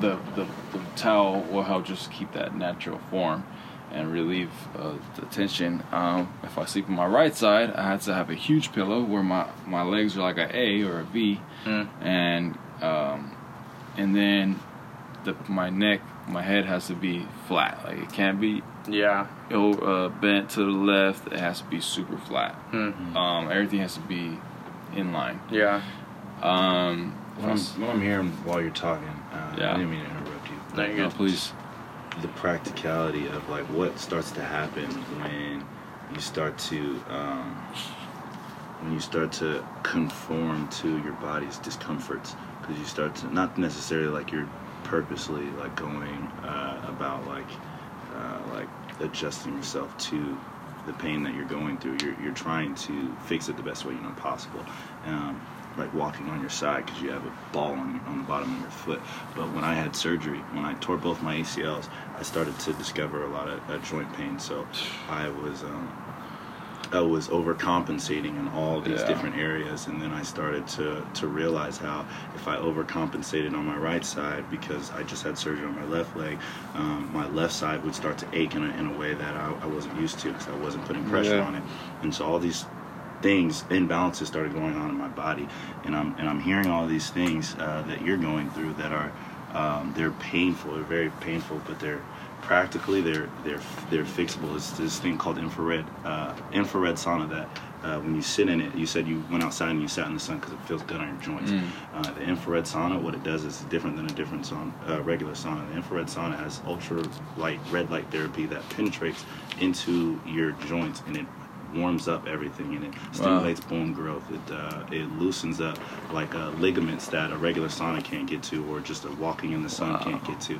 the the, the towel will help just keep that natural form and relieve uh, the tension. Um, if I sleep on my right side, I have to have a huge pillow where my my legs are like a A or a V, Mm. and um, and then the my neck, my head has to be flat. Like it can't be Yeah. ill, uh, bent to the left. It has to be super flat. Mm. Um, everything has to be in line. Yeah. Um, What I'm, what I'm hearing while you're talking, uh, Yeah. I didn't mean to interrupt you. No, you're no, good. please. The practicality of like what starts to happen when you start to um, when you start to conform to your body's discomforts. Because you start to not necessarily like you're purposely like going uh, about like uh, like adjusting yourself to the pain that you're going through. You're, you're trying to fix it the best way you know possible. Um, like walking on your side because you have a ball on, your, on the bottom of your foot. But when I had surgery, when I tore both my ACLs, I started to discover a lot of uh, joint pain. So I was um, I was overcompensating in all these Yeah. different areas, and then I started to to realize how if I overcompensated on my right side because I just had surgery on my left leg, um, my left side would start to ache in a, in a way that I, I wasn't used to because I wasn't putting pressure Yeah. on it, and so all these things imbalances started going on in my body and i'm and i'm hearing all these things uh, that you're going through that are um, they're painful they're very painful but they're practically they're they're they're fixable. It's this thing called infrared uh, infrared sauna that uh, when you sit in it you said you went outside and you sat in the sun because it feels good on your joints. Mm. uh, the infrared sauna what it does is different than a different sauna, uh, regular sauna. The infrared sauna has ultra light red light therapy that penetrates into your joints and it warms up everything and it stimulates bone growth. It uh, it loosens up like uh, ligaments that a regular sauna can't get to, or just a walking in the sun Wow. can't get to.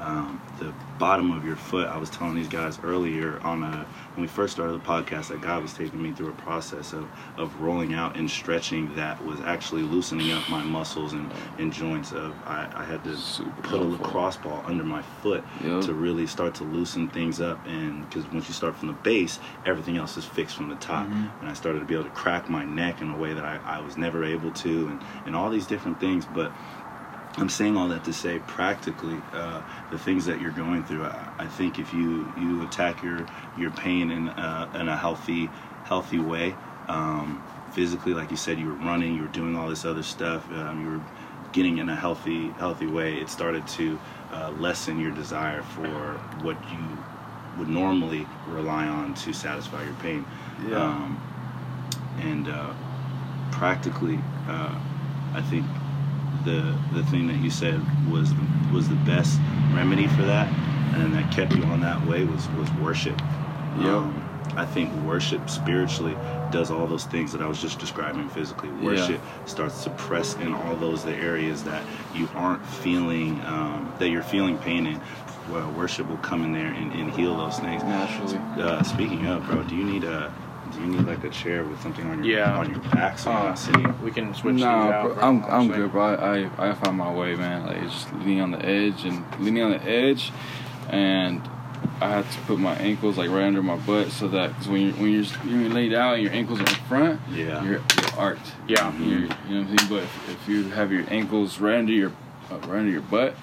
Um, the bottom of your foot. I was telling these guys earlier on a, when we first started the podcast that God was taking me through a process of, of rolling out and stretching that was actually loosening up my muscles and, and joints. Of I, I had to Super put a lacrosse ball under my foot Yep. to really start to loosen things up and because once you start from the base everything else is fixed from the top Mhm. and i started to be able to crack my neck in a way that i, I was never able to and, and all these different things but i'm saying all that to say practically uh, the things that you're going through I, I think if you you attack your your pain in, uh, in a healthy healthy way um, physically like you said you were running you were doing all this other stuff um, you were getting in a healthy healthy way it started to uh, lessen your desire for what you would normally rely on to satisfy your pain Yeah. um, and uh, practically uh, i think the the thing that you said was the, was the best remedy for that and that kept you on that way was was worship Yep. um, I think worship spiritually does all those things that I was just describing physically. Worship starts to press in all those the areas that you aren't feeling um, that you're feeling pain in. Well, worship will come in there and, and heal those things. Naturally. Uh, speaking of, bro, do you need a do you need like a chair with something on your Yeah. on your back so you're Uh, not sitting? We can switch these Nah, out. bro, bro, I'm I'm good, bro. I, I I found my way, man. Like it's just leaning on the edge and leaning on the edge, and I had to put my ankles like right under my butt so that cause when you when you're when you lay down, your ankles are in front. Yeah. You're, you're arched. Yeah. You're, you know what I'm saying. But if, if you have your ankles right under your uh, right under your butt,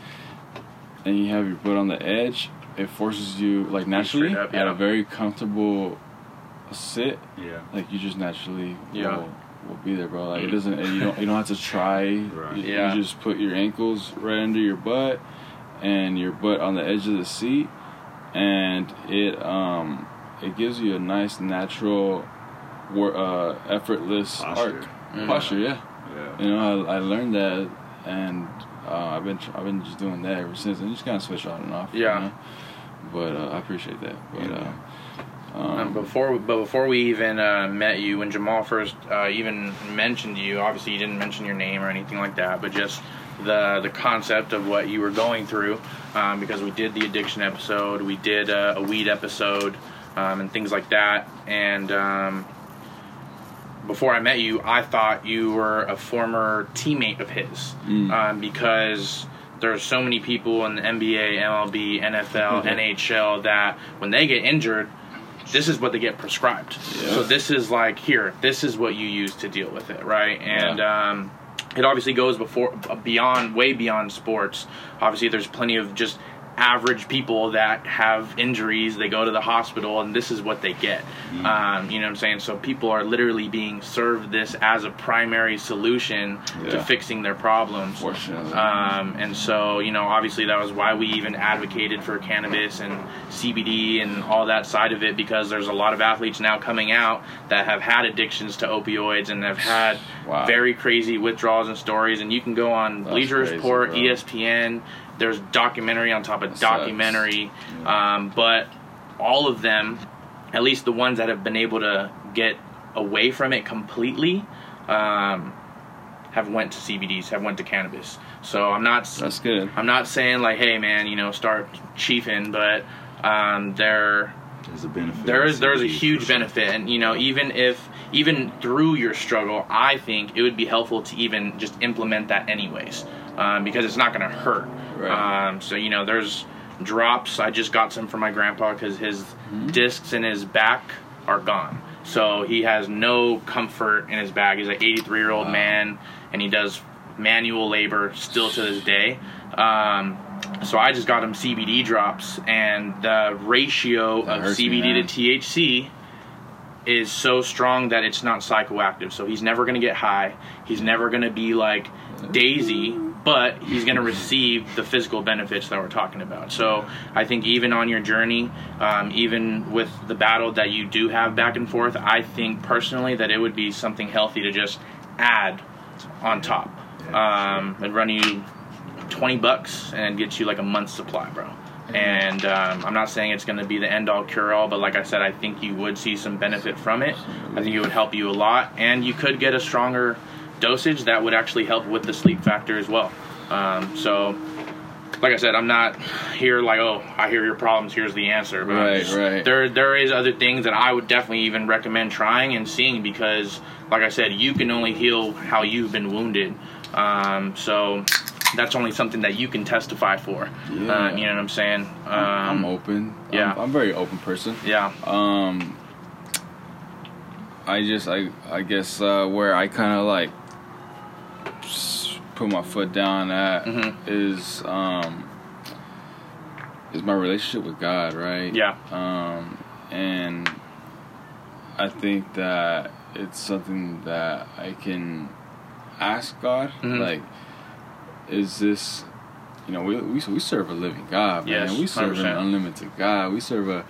and you have your butt on the edge, it forces you like naturally straight up, at a very comfortable sit Yeah. like you just naturally Yeah. will, will be there, bro. Like it doesn't, you don't you don't have to try. Right. You, you just put your ankles right under your butt and your butt on the edge of the seat, and it um it gives you a nice natural, wor- uh, effortless Posture. arc Mm. posture. Yeah, Yeah. you know I, I learned that, and uh, I've been tr- I've been just doing that ever since, and just kind of switch on and off. you Yeah. know? But uh, I appreciate that. But Yeah. Um, um, before, but before we even uh, met you, when Jamal first uh, even mentioned you, obviously you didn't mention your name or anything like that, but just the the concept of what you were going through, um, because we did the addiction episode, we did uh, a weed episode, um, and things like that, and um, before I met you, I thought you were a former teammate of his, Mm. um, because there's so many people in the NBA, MLB, NFL, Mhm. NHL that when they get injured, this is what they get prescribed. So this is like here, this is what you use to deal with it, right? And um, it obviously goes before beyond, way beyond sports. Obviously, there's plenty of just average people that have injuries they go to the hospital and this is what they get um, you know what i'm saying so people are literally being served this as a primary solution to fixing their problems um, and so, you know, obviously that was why we even advocated for cannabis and CBD and all that side of it because there's a lot of athletes now coming out that have had addictions to opioids and have had Wow. very crazy withdrawals and stories. And you can go on That's Bleacher Report. ESPN. There's documentary on top of That documentary, um, but all of them, at least the ones that have been able to get away from it completely. Um, have went to CBDs, have went to cannabis. So I'm not That's good. I'm not saying like, hey man, you know, start chiefing, but um, there There's a benefit. there is there's a huge benefit, and you know, even if even through your struggle, I think it would be helpful to even just implement that anyways, um, because it's not going to hurt. Right. Um, so you know, there's drops. I just got some for my grandpa because his Mm-hmm. discs in his back are gone. So he has no comfort in his back. He's an 83 year old Wow. man, and he does manual labor still to this day. Um, so I just got him CBD drops, and the ratio That of hurts me, CBD to THC is so strong that it's not psychoactive. So he's never going to get high. He's never going to be like Daisy, but he's going to receive the physical benefits that we're talking about. So I think even on your journey, um, even with the battle that you do have back and forth, I think personally that it would be something healthy to just add on top. Um, and run you 20 bucks and get you like a month's supply, bro. And um, I'm not saying it's going to be the end all cure all, but like I said, I think you would see some benefit from it. I think it would help you a lot, and you could get a stronger dosage that would actually help with the sleep factor as well. Um, so, like I said, I'm not here like, oh, I hear your problems. Here's the answer. But Right, just- right. There, there is other things that I would definitely even recommend trying and seeing because, like I said, you can only heal how you've been wounded. Um, so that's only something that you can testify for. Yeah. Uh, you know what I'm saying? Um, I'm open. yeah. I'm, I'm a very open person. Yeah. Um, I just I I guess uh, where I kind of like put my foot down at Mhm. is um is my relationship with God, right? Yeah. Um, and I think that it's something that I can ask God, Mhm. like, is this, you know, we we, we serve a living God, man. Yes, we serve an 100%. unlimited God. We serve a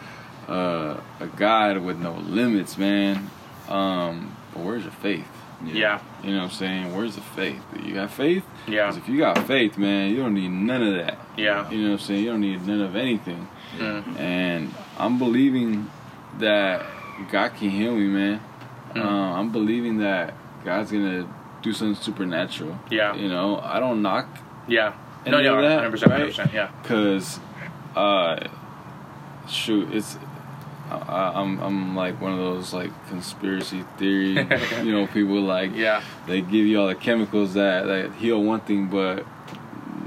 uh, a God with no limits, man. Um, but where's your faith? Yeah. You know what I'm saying? Where's the faith? You got faith? Yeah. 'Cause if you got faith, man, you don't need none of that. Yeah. You know what I'm saying? You don't need none of anything. Mm. And I'm believing that God can heal me, man. Mm. Uh, I'm believing that God's gonna do something supernatural. Yeah. You know, I don't knock Yeah. No, yeah, of that, 100%, right? 100%, yeah. Cause, uh, shoot, it's I, I'm I'm like one of those like conspiracy theory, you know, people like Yeah. they give you all the chemicals that that heal one thing, but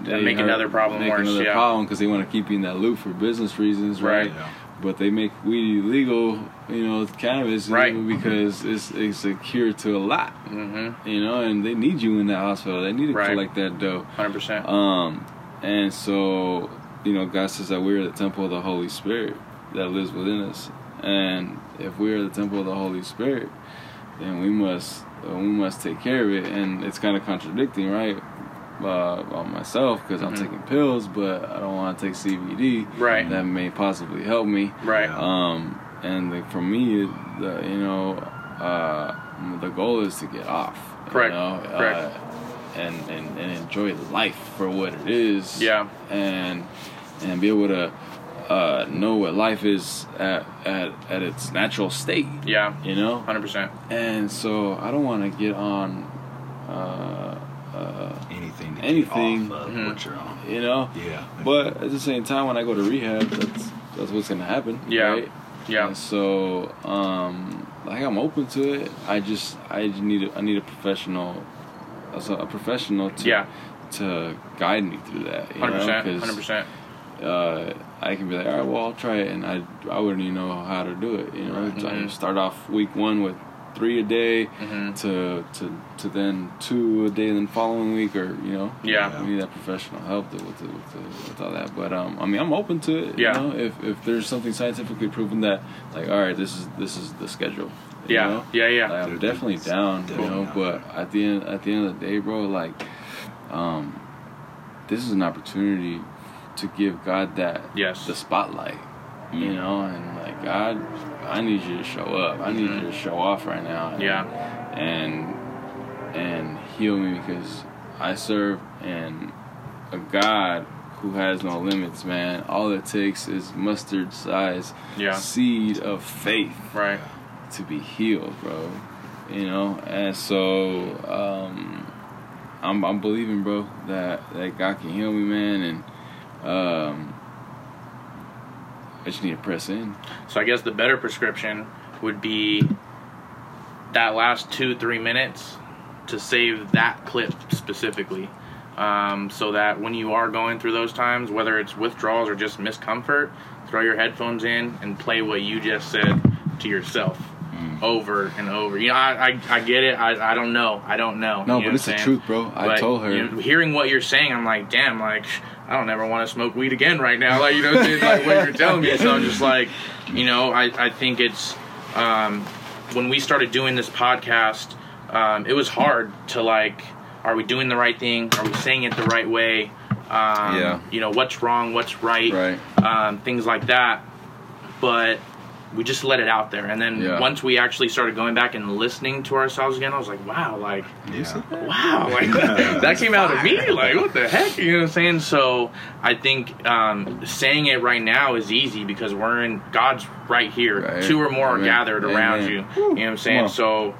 That make another problem make worse, another yeah. problem because they want to keep you in that loop for business reasons, right? Right. But they make weed illegal, you know, cannabis Right. because it's it's a cure to a lot, Mm-hmm. you know, and they need you in that hospital. They need to Right. collect that dough. 100%. Um, and so, you know, God says that we're the temple of the Holy Spirit that lives within us. And if we are the temple of the Holy Spirit, then we must uh, we must take care of it. And it's kind of contradicting, right? Uh, on myself because I'm Mhm. taking pills, but I don't want to take CBD. Right. That may possibly help me. right. Um, and the, for me, the, you know, uh, the goal is to get off. you Correct. know, Correct. Uh, and, and, and enjoy life for what it is. Yeah. And and be able to uh, know what life is at, at at its natural state. Yeah. You know. 100%. And so I don't want to get on. Uh, uh, Anything. To Anything. Get off of what you're on. you know. Yeah. But at the same time, when I go to rehab, that's that's what's gonna happen. Yeah. Right? Yeah. And so, um, like I'm open to it. I just I just need a, I need a professional, as a, a professional to Yeah. to guide me through that. You 100%. know? 'Cause, 100%. uh, I can be like, all right, well, I'll try it, and I I wouldn't even know how to do it. You know, so I Mhm. start off week one with three a day Mhm. to to to then two a day, then following week, or you know, Yeah. we need that professional help with the, with, the, with all that. But um, I mean, I'm open to it. Yeah. You know, if if there's something scientifically proven that, like, all right, this is this is the schedule. Yeah, know? yeah, yeah. Like, I'm Dude, definitely it's down, you know. down. But at the end, at the end of the day, bro, like, um, this is an opportunity to give God that Yes. the spotlight, you know, and like God, I need you to show up. I need you to show off right now. and- Yeah. and and heal me because I serve and a God who has no limits, man. All it takes is mustard size Yeah. seed of faith Right. to be healed, bro. You know, and so um, I'm I'm believing, bro, that that God can heal me, man, and um, I just need to press in. So I guess the better prescription would be that last two three minutes to save that clip specifically, um, so that when you are going through those times, whether it's withdrawals or just miscomfort, throw your headphones in and play what you just said to yourself. Over and over, you know. I, I, I get it. I, I don't know. I don't know. No, You know but it's the truth, bro. I But, told her. you know, hearing what you're saying, I'm like, damn, like, I don't ever want to smoke weed again right now. Like, you know, what like what you're telling me. So I'm just like, you know, I, I think it's um, when we started doing this podcast, um, it was hard to like, are we doing the right thing? Are we saying it the right way? Um, Yeah. You know, what's wrong? What's right? Right. Um, things like that. But we just let it out there, and then Yeah. once we actually started going back and listening to ourselves again, I was like, wow, like Yeah. wow, like that came out of me. Like, what the heck? You know what I'm saying? So I think um, saying it right now is easy because we're in God's right here. Right. Two or more are Amen. gathered around Amen. you. You know what I'm saying? So.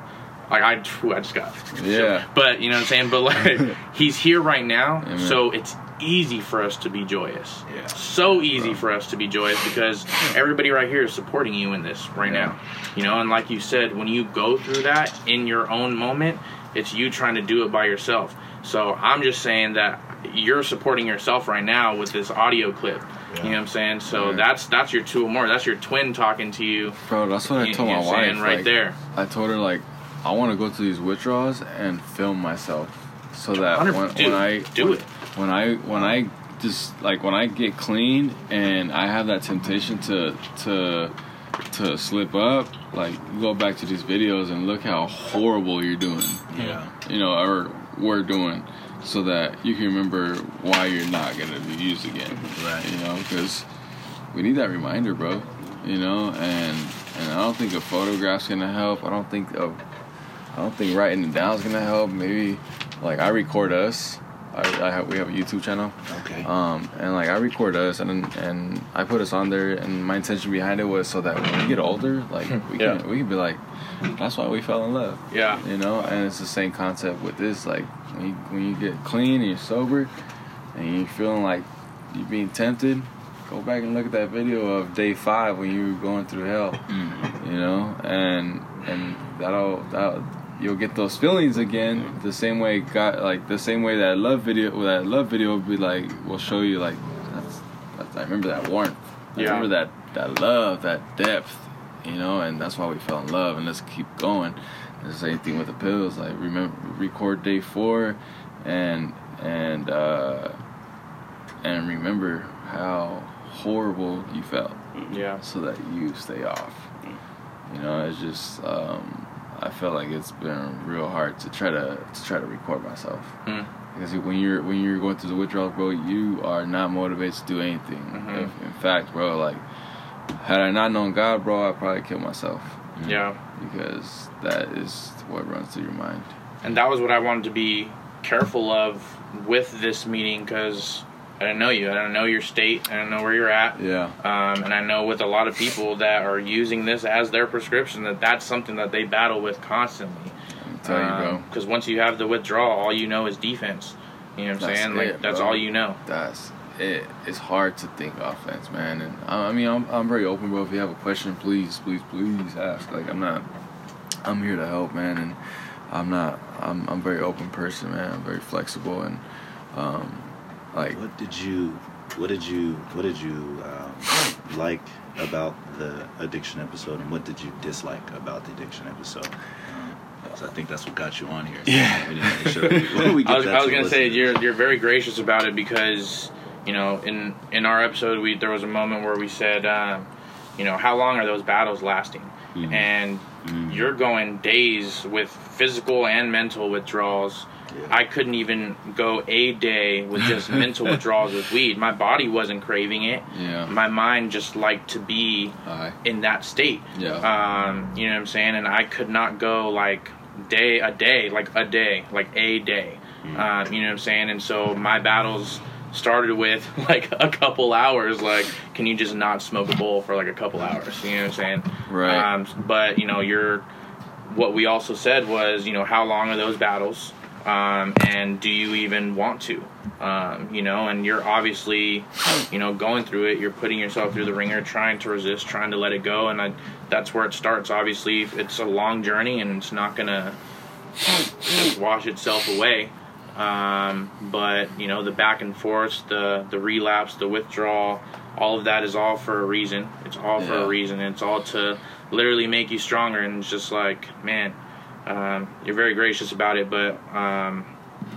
Like I, phew, I just got, Yeah. But you know what I'm saying. But like, he's here right now, Amen. so it's easy for us to be joyous. Yeah. So easy for us to be joyous because everybody right here is supporting you in this right Yeah. now. You know, and like you said, when you go through that in your own moment, it's you trying to do it by yourself. So I'm just saying that you're supporting yourself right now with this audio clip. Yeah. You know what I'm saying? So Yeah. that's that's your two or more. That's your twin talking to you. Bro, that's what I told you my know what I'm wife. right like, there. I told her like, I want to go through these withdrawals and film myself, so that when, dude, when I do when, it. When I when I just like when I get clean and I have that temptation to to to slip up, like go back to these videos and look how horrible you're doing. Yeah. You know, or we're doing, so that you can remember why you're not gonna be used again. Right. You know, because we need that reminder, bro. You know, and and I don't think a photograph's gonna help. I don't think a, I don't think writing it down is gonna help. Maybe like I record us. I, I have, we have a YouTube channel. Okay. Um, and like I record us and and I put us on there and my intention behind it was so that when we get older, like we Yeah. can we can be like, that's why we fell in love. Yeah. You know, and it's the same concept with this. Like when you, when you get clean and you're sober, and you're feeling like you're being tempted, go back and look at that video of day five when you were going through hell. Mm-hmm. You know, and and that'll that you'll get those feelings again. The same way God, like the same way that love video, that love video will be like, will show you like that's, that's I remember that warmth. I Yeah. remember that that love, that depth. You know, and that's why we fell in love, and let's keep going. The same thing with the pills. Like remember, record day four, and and uh, and remember how horrible you felt, Yeah. so that you stay off. You know, it's just um, I felt like it's been real hard to try to to try to record myself Mm. because when you're when you're going through the withdrawals, bro, you are not motivated to do anything. Mhm. If, in fact, bro, like had I not known God, bro, I'd probably kill myself Yeah. because that is what runs through your mind. and that was what I wanted to be careful of with this meeting because I don't know you. I don't know your state. I don't know where you're at. Yeah. Um, and I know with a lot of people that are using this as their prescription that that's something that they battle with constantly. I'm telling you, bro. Because once you have the withdrawal, all you know is defense. You know what I'm That's saying? Like it, that's bro. all you know. That's it. It's hard to think offense, man. And I, I mean, I'm I'm very open, bro. If you have a question, please, please, please ask. Like I'm not. I'm here to help, man, and I'm not. I'm I'm a very open person, man. I'm very flexible, and um, like What did you what did you what did you um, like about the addiction episode, and what did you dislike about the addiction episode? Um, 'cause I think that's what got you on here. So Yeah. we need to make sure we, we get I was, I was to gonna say listeners. you're you're very gracious about it because you know in in our episode we there was a moment where we said um, you know how long are those battles lasting Mhm. and Mhm. you're going days with physical and mental withdrawals. Yeah. I couldn't even go a day with just mental withdrawals with weed. My body wasn't craving it. Yeah. My mind just liked to be Aye. in that state. Yeah. Um, you know what I'm saying? And I could not go like day a day, like a day, like a day. Um, you know what I'm saying? And so my battles started with like a couple hours. Like, can you just not smoke a bowl for like a couple hours? You know what I'm saying? Right. Um, but you know, you're. What we also said was, you know, how long are those battles? Um, and do you even want to? Um, you know, and you're obviously, you know, going through it. You're putting yourself through the ringer, trying to resist, trying to let it go, and I, that's where it starts. Obviously, it's a long journey, and it's not gonna just wash itself away. Um, but you know, the back and forth, the the relapse, the withdrawal, all of that is all for a reason. It's all for a reason. It's all to literally make you stronger. And it's just like, man, um, you're very gracious about it, but um,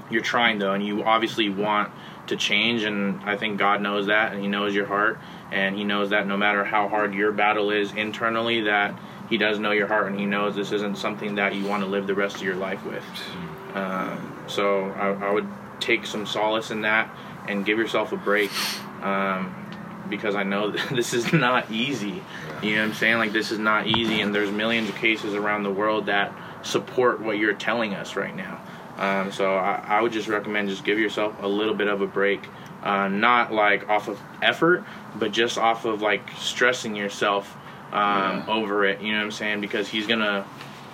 you're trying though, and you obviously want to change. And I think God knows that, and He knows your heart, and He knows that no matter how hard your battle is internally, that He does know your heart, and He knows this isn't something that you want to live the rest of your life with. Um, so I, I would take some solace in that and give yourself a break. Um, because I know this is not easy. You know what I'm saying? Like this is not easy, and there's millions of cases around the world that support what you're telling us right now. Um, so I, I would just recommend just give yourself a little bit of a break, uh, not like off of effort, but just off of like stressing yourself um, over it. You know what I'm saying? Because he's gonna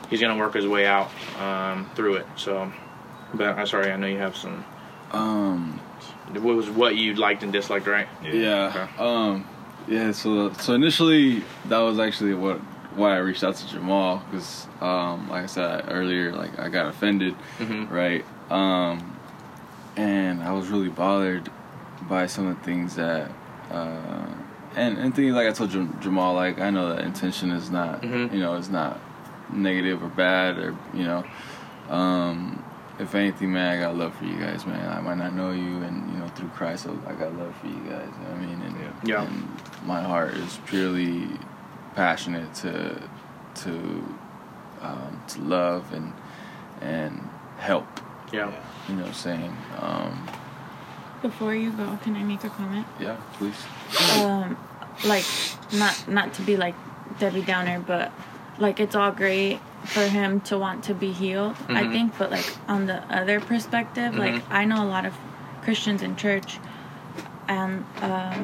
he's gonna work his way out um, through it. So, but I'm sorry, I know you have some. Um. What was what you liked and disliked, right? Yeah. Um. Yeah. So so initially that was actually what why I reached out to Jamal because um like I said earlier like I got offended Mhm. right um and I was really bothered by some of the things that uh and and things like I told Jam- Jamal like I know that intention is not Mhm. you know it's not negative or bad or you know um if anything, man, I got love for you guys, man. I might not know you, and you know, through Christ, I I got love for you guys. You know I mean, and, Yeah. and my heart is purely passionate to to um, to love and and help. Yeah. You know what I'm saying? Um, Before you go, can I make a comment? yeah, please. um like not not to be like Debbie Downer, but like it's all great for him to want to be healed. I Mhm. think, but like on the other perspective, like Mhm. I know a lot of Christians in church, and um,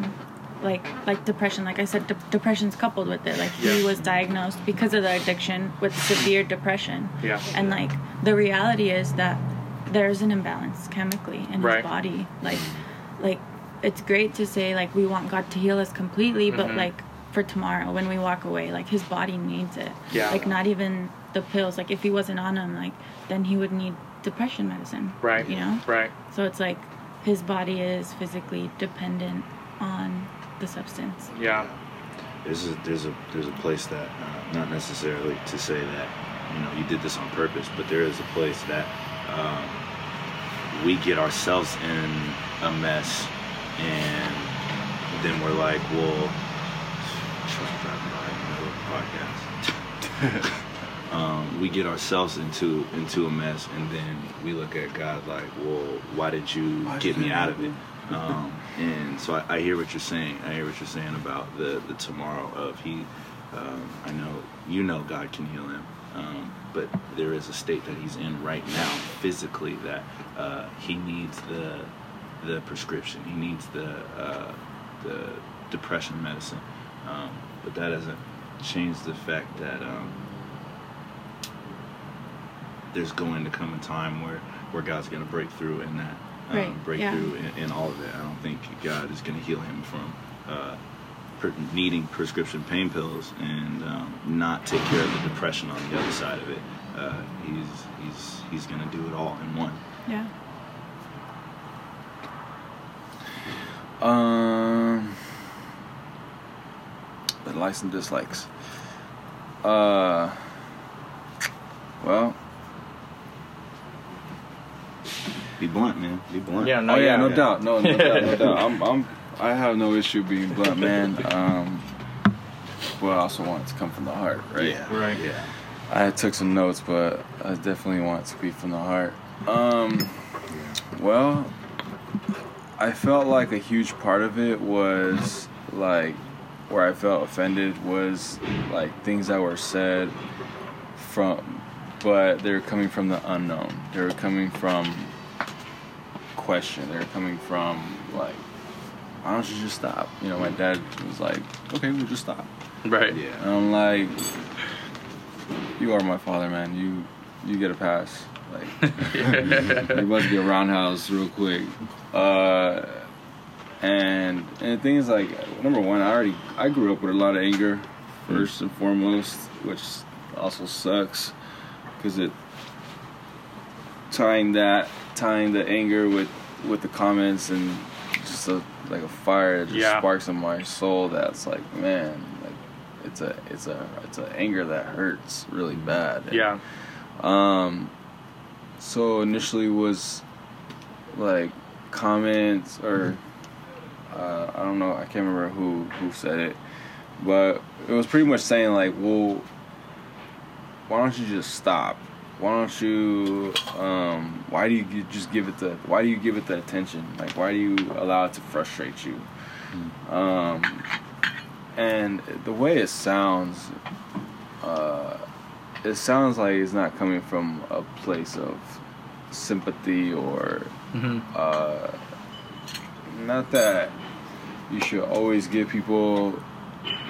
like like depression. Like I said, de- depression's coupled with it. Like he was diagnosed because of the addiction with severe depression. Yeah. And like the reality is that there's an imbalance chemically in Right. his body. Like like it's great to say like we want God to heal us completely, but Mhm. like for tomorrow when we walk away, like his body needs it. Yeah. Like not even the pills. Like if he wasn't on them, like then he would need depression medicine. Right. You know? Right. So it's like his body is physically dependent on the substance. Yeah. there's a there's a there's a place that uh, not necessarily to say that you know you did this on purpose, but there is a place that um, we get ourselves in a mess, and then we're like, well, truck driving by in the middle of the podcast. um, we get ourselves into into a mess, and then we look at God like, well, why did you Why'd get me out that? of it? Um, and so I, I hear what you're saying. I hear what you're saying about the the tomorrow of he. Um, I know you know God can heal him, um, but there is a state that he's in right now physically that uh, he needs the the prescription. He needs the uh, the depression medicine, um, but that doesn't change the fact that um, there's going to come a time where where God's going to break through in that um, right. breakthrough yeah. in, in, all of it. I don't think God is going to heal him from uh, per- needing prescription pain pills and um, not take care of the depression on the other side of it. Uh, he's he's he's going to do it all in one. Yeah. Um, but likes and dislikes. Uh, well, Be blunt, man. Be blunt. Yeah, no, oh yeah, no yeah. doubt, no, no doubt, no doubt. I'm, I'm, I have no issue being blunt, man. Um, but I also want it to come from the heart, right? Yeah. Right. Yeah. I took some notes, but I definitely want it to be from the heart. Um, well, I felt like a huge part of it was like where I felt offended was like things that were said from, but they were coming from the unknown. They were coming from question. They're coming from like, why don't you just stop? You know, my dad was like, okay, we'll just stop. Right. Yeah. And I'm like, you are my father, man. You you get a pass. Like you must be a roundhouse real quick. Uh, and and the thing is like number one, I already I grew up with a lot of anger first and foremost, which also sucks because it tying that tying the anger with with the comments and just a like a fire that just Yeah. sparks in my soul that's like man like it's a it's a it's a anger that hurts really bad Yeah. um so initially was like comments or uh, I don't know I can't remember who who said it but it was pretty much saying like well why don't you just stop why don't you um why do you just give it the why do you give it the attention? Like why do you allow it to frustrate you? Um and the way it sounds uh it sounds like it's not coming from a place of sympathy or hmm uh, not that you should always give people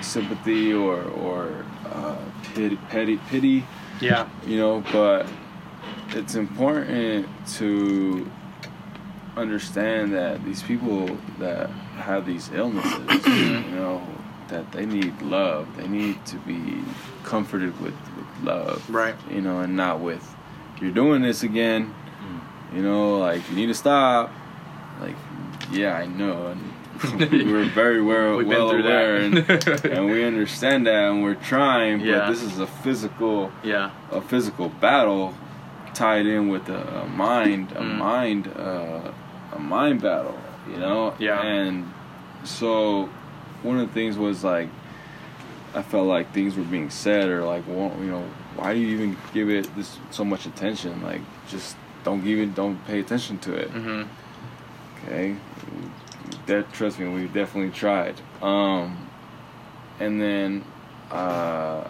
sympathy or or uh, pity, pity, pity, Yeah. you know, but it's important to understand that these people that have these illnesses, mm-hmm. you know, that they need love. They need to be comforted with, with love, Right. You know, and not with you're doing this again. Mm. You know, like you need to stop. Like, yeah, I know, and we're very well, We've well through aware, and, and we understand that, and we're trying. But Yeah. this is a physical, Yeah. a physical battle tied in with a, a mind, a Mm. mind, uh, a mind battle. You know, Yeah. And so, one of the things was like, I felt like things were being said, or like, well, you know, why do you even give it this so much attention? Like, just don't give it, don't pay attention to it. mm-hmm. Okay, that trust me, we definitely tried. Um, and then uh,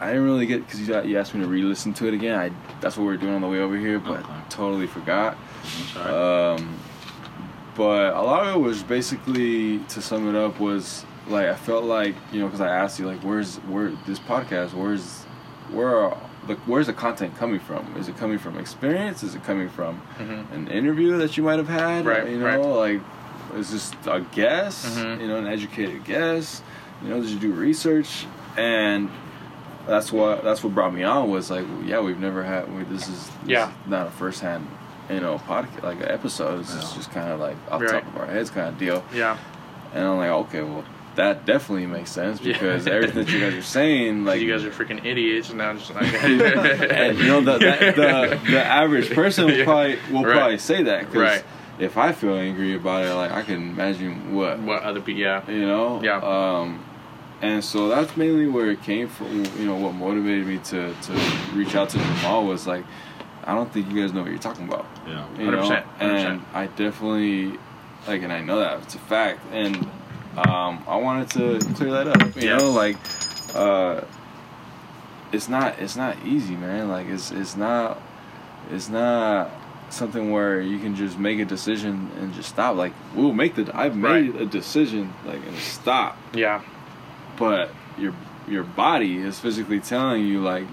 I didn't really get because you, you asked me to re-listen to it again. I that's what we were doing on the way over here, but Okay. totally forgot. Um, but a lot of it was basically to sum it up was like I felt like you know because I asked you like where's where this podcast where's where are the where's the content coming from? Is it coming from experience? Is it coming from hmm an interview that you might have had? Right, You know, right. like is just a guess? Mhm. You know, an educated guess. You know, did you do research? And that's what that's what brought me on was like, well, yeah, we've never had. We, this is this Yeah. is not a first hand, you know, podcast like an episode. This is just kind of like off Right. top of our heads kind of deal. Yeah. And I'm like, okay, well, that definitely makes sense Yeah. because everything that you guys are saying, like, you guys are freaking idiots, and I'm just like. and you know the the, the, the average person will probably will Right. probably say that because Right. If I feel angry about it, like I can imagine what what other people? Yeah. you know. Yeah. Um, and so that's mainly where it came from. You know what motivated me to to reach out to Jamal was like, I don't think you guys know what you're talking about. yeah. You know, 100%, 100%. and I definitely like, and I know that it's a fact, and um, I wanted to clear that up. You Yeah. know, like, uh, it's not it's not easy, man. Like, it's it's not it's not something where you can just make a decision and just stop. Like, we'll make the I've made Right. a decision, like, and stop, Yeah. but your your body is physically telling you like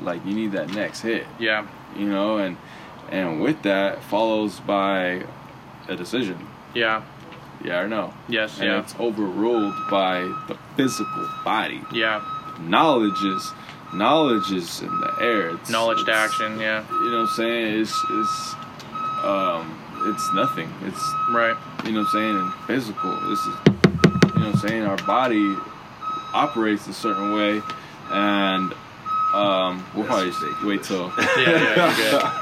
like you need that next hit Yeah. you know and and with that follows by a decision Yeah. yeah or no Yes. and Yeah. it's overruled by the physical body Yeah. knowledge is knowledge is in the air it's, Knowledge to action. Yeah. you know what i'm saying it's it's um it's nothing it's Right. you know what i'm saying and physical this is you know what i'm saying our body operates a certain way, and um, we'll probably just wait till. Yeah, yeah, you're good.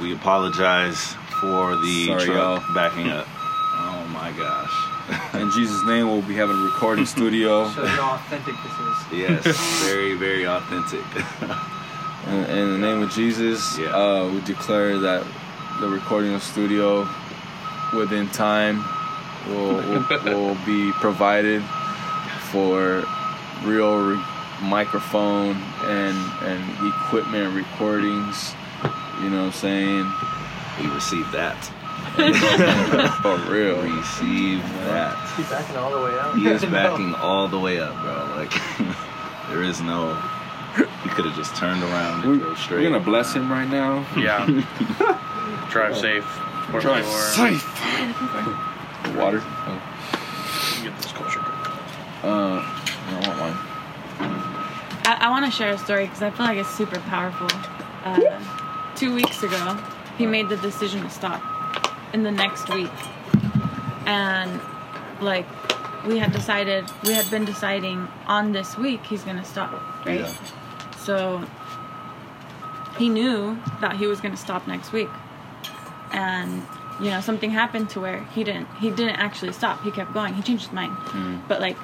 We apologize for the Sorry, truck y'all. backing up. Oh my gosh. In Jesus' name, we'll be having a recording studio. Shows how authentic this is. Yes, very, very authentic. In, in the name of Jesus, Yeah. uh, we declare that the recording studio within time will, will, will be provided for real re- microphone and, and equipment recordings. You know what I'm saying? we received that. For real. Receive that. He's backing all the way out. He is No. backing all the way up, bro. Like there is no. You could have just turned around and We, drove straight. we're gonna bless him right now. Yeah. Drive safe. Por Drive favor. safe. Water. Oh. Get this culture. Uh, I don't want one. I, I want to share a story because I feel like it's super powerful. Uh, two weeks ago, he made the decision to stop in the next week. And, like, we had decided, we had been deciding on this week he's going to stop, right? Yeah. So, he knew that he was going to stop next week. And, you know, something happened to where he didn't, he didn't actually stop. He kept going. He changed his mind. Hmm. But, like,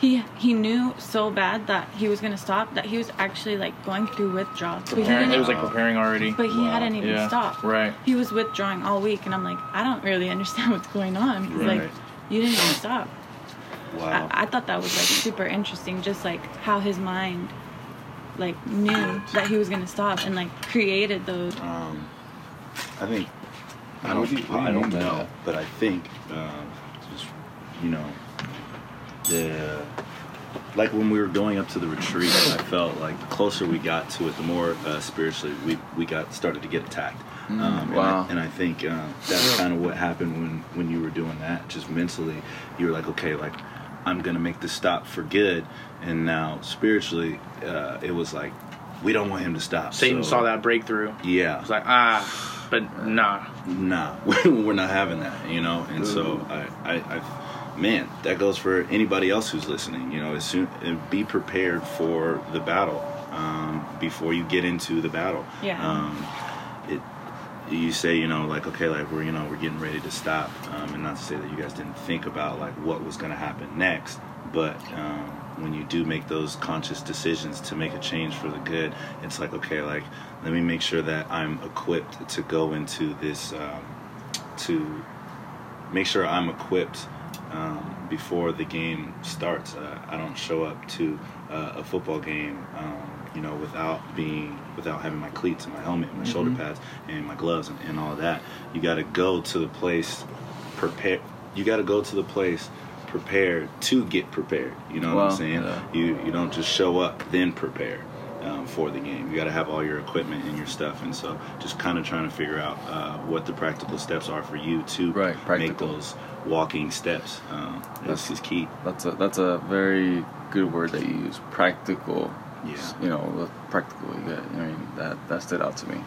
he he knew so bad that he was gonna stop that he was actually like going through withdrawals. But he, Preparing, didn't, it was like preparing already. but he hadn't even Yeah. stopped. Right. He was withdrawing all week, and I'm like, I don't really understand what's going on. 'cause, Like, you didn't even stop. Wow. I, I thought that was like super interesting, just like how his mind like knew that he was gonna stop and like created those. Um, I think I don't. do you- do I don't know, that? but I think um, just you know the like when we were going up to the retreat, I felt like the closer we got to it, the more uh, spiritually we we got started to get attacked. um, and, Mm, wow. I, and I think uh, that's kind of what happened when when you were doing that. Just mentally, you were like, okay, like I'm gonna make this stop for good. And now spiritually, uh, it was like we don't want him to stop. Satan so- saw that breakthrough. Yeah, It was like, ah, but nah. nah, we're not having that, you know. And so I, I, I, man, that goes for anybody else who's listening. You know, as soon be prepared for the battle um, before you get into the battle. Yeah. Um, it. You say, you know, like okay, like we're, you know, we're getting ready to stop, um, and not to say that you guys didn't think about like what was going to happen next, but um, when you do make those conscious decisions to make a change for the good, it's like okay, like let me make sure that I'm equipped to go into this, um, to make sure I'm equipped um, before the game starts. Uh, I don't show up to uh, a football game, um, you know, without being, without having my cleats and my helmet and my shoulder pads and my gloves and, and all that. You got to go to the place prepared. You got to go to the place prepared to get prepared. You know what I'm saying? yeah. You you don't just show up then prepare. Um, for the game, you got to have all your equipment and your stuff, and so just kind of trying to figure out uh, what the practical steps are for you to Right, make those walking steps. Um, this That's- is key. That's a that's a very good word that you use. Practical. Yeah. You know, practical. You got, I mean, that that stood out to me.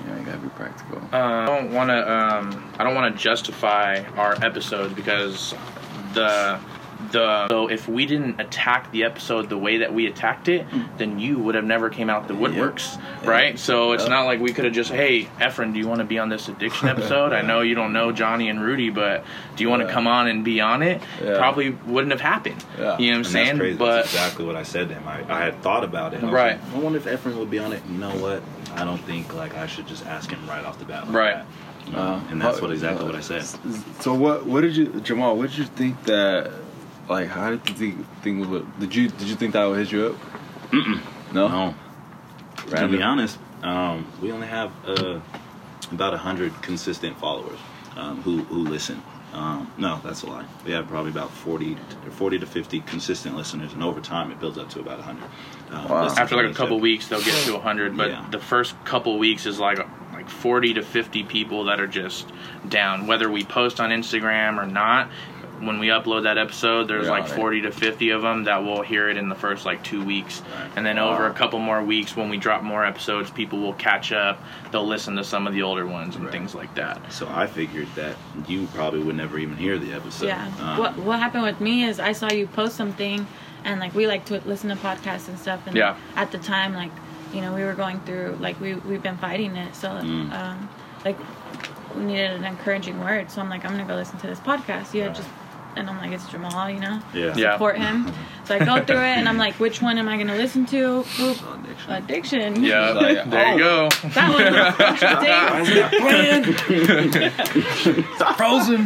You know, you gotta be practical. Uh, I don't want to. Um, I don't want to justify our episode because the the so if we didn't attack the episode the way that we attacked it, hmm. then you would have never came out the woodworks, right? So it's Yep. not like we could have just, hey, Efren, do you want to be on this addiction episode? I know you don't know Johnny and Rudy, but do you want to Yeah. come on and be on it? Yeah. Probably wouldn't have happened. Yeah. You know what I'm And saying? that's crazy. But that's exactly what I said to him. I, I had thought about it. I Right. like, I wonder if Efren would be on it. You know what? I don't think like I should just ask him right off the bat. Like Right. that. You know? and that's what exactly what I said. So what what did you Jamal? What did you think that? Like, how did you think thing would? Did you did you think that would hit you up? Mm-mm. No. No. To Random. be honest, um, we only have uh, about hundred consistent followers um, who who listen. Um, no, that's a lie. We have probably about 40, to- 40 to fifty consistent listeners, and over time it builds up to about hundred. Um, Wow. after like a couple ep- weeks they'll get to 100 but Yeah. the first couple weeks is like like 40 to 50 people that are just down whether we post on instagram or not when we upload that episode, there's Yeah, like right. 40 to 50 of them that will hear it in the first like two weeks, and then over a couple more weeks, when we drop more episodes, people will catch up. They'll listen to some of the older ones and things like that. So I figured that you probably would never even hear the episode. yeah. Um, what what happened with me is I saw you post something, and like we like to listen to podcasts and stuff. And Yeah. at the time, like you know, we were going through like we we've been fighting it, so Mm. um, like we needed an encouraging word. So I'm like, I'm gonna go listen to this podcast. Yeah, just. And I'm like, it's Jamal, you know, Yeah. Yeah. support him. So I go through it, and I'm like, which one am I gonna listen to? Boop, addiction. Yeah, Like, there you oh. go. That one. Frozen.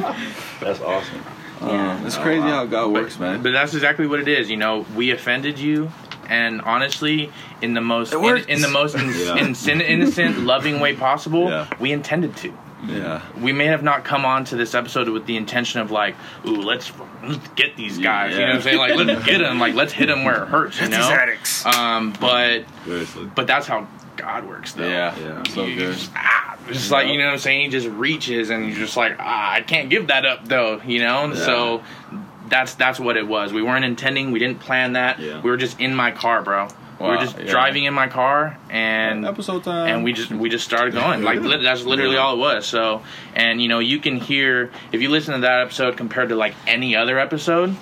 That's awesome. Yeah. Uh, it's crazy how God works, man. But that's exactly what it is. You know, we offended you, and honestly, in the most in, in the most in, Yeah. in, innocent, loving way possible, Yeah. we intended to. Yeah. We may have not come on to this episode with the intention of like, ooh, let's, let's get these guys. You know what I'm saying? Like, let's get them. Like, let's hit them where it hurts. You know. addicts. Um, but Seriously. but that's how God works, though. Yeah. Yeah. So You good. just, ah, it's just like you know what I'm saying. He just reaches, and you're just like, ah, I can't give that up though. You know. And So that's that's what it was. We weren't intending. We didn't plan that. Yeah. We were just in my car, bro. We were just yeah. driving in my car, and Episode time. and we just we just started going. Like li- that's literally all it was. So and you know you can hear if you listen to that episode compared to like any other episode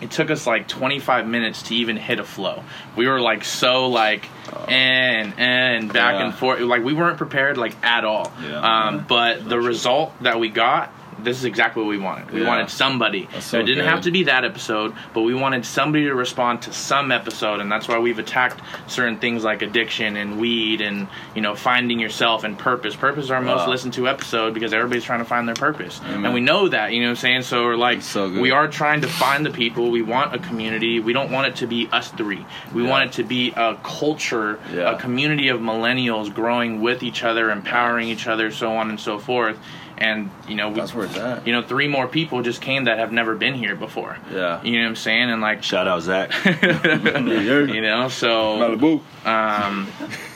it took us like 25 minutes to even hit a flow. We were like so like and and back Yeah. and forth. Like we weren't prepared like at all. Yeah. um, but the result that we got this is exactly what we wanted. We Yeah. wanted somebody. So it didn't good. have to be that episode, but we wanted somebody to respond to some episode, and that's why we've attacked certain things like addiction and weed and you know finding yourself and purpose. Purpose is our most listened to episode because everybody's trying to find their purpose, Amen. and we know that. You know what I'm saying? So we're like, So we are trying to find the people. We want a community. We don't want it to be us three. We Yeah. want it to be a culture, Yeah. a community of millennials growing with each other, empowering each other, so on and so forth. And you know, we, That's where it's at. you know, three more people just came that have never been here before. Yeah. You know what I'm saying? And like, Shout out Zach. you know, so Malibu. um,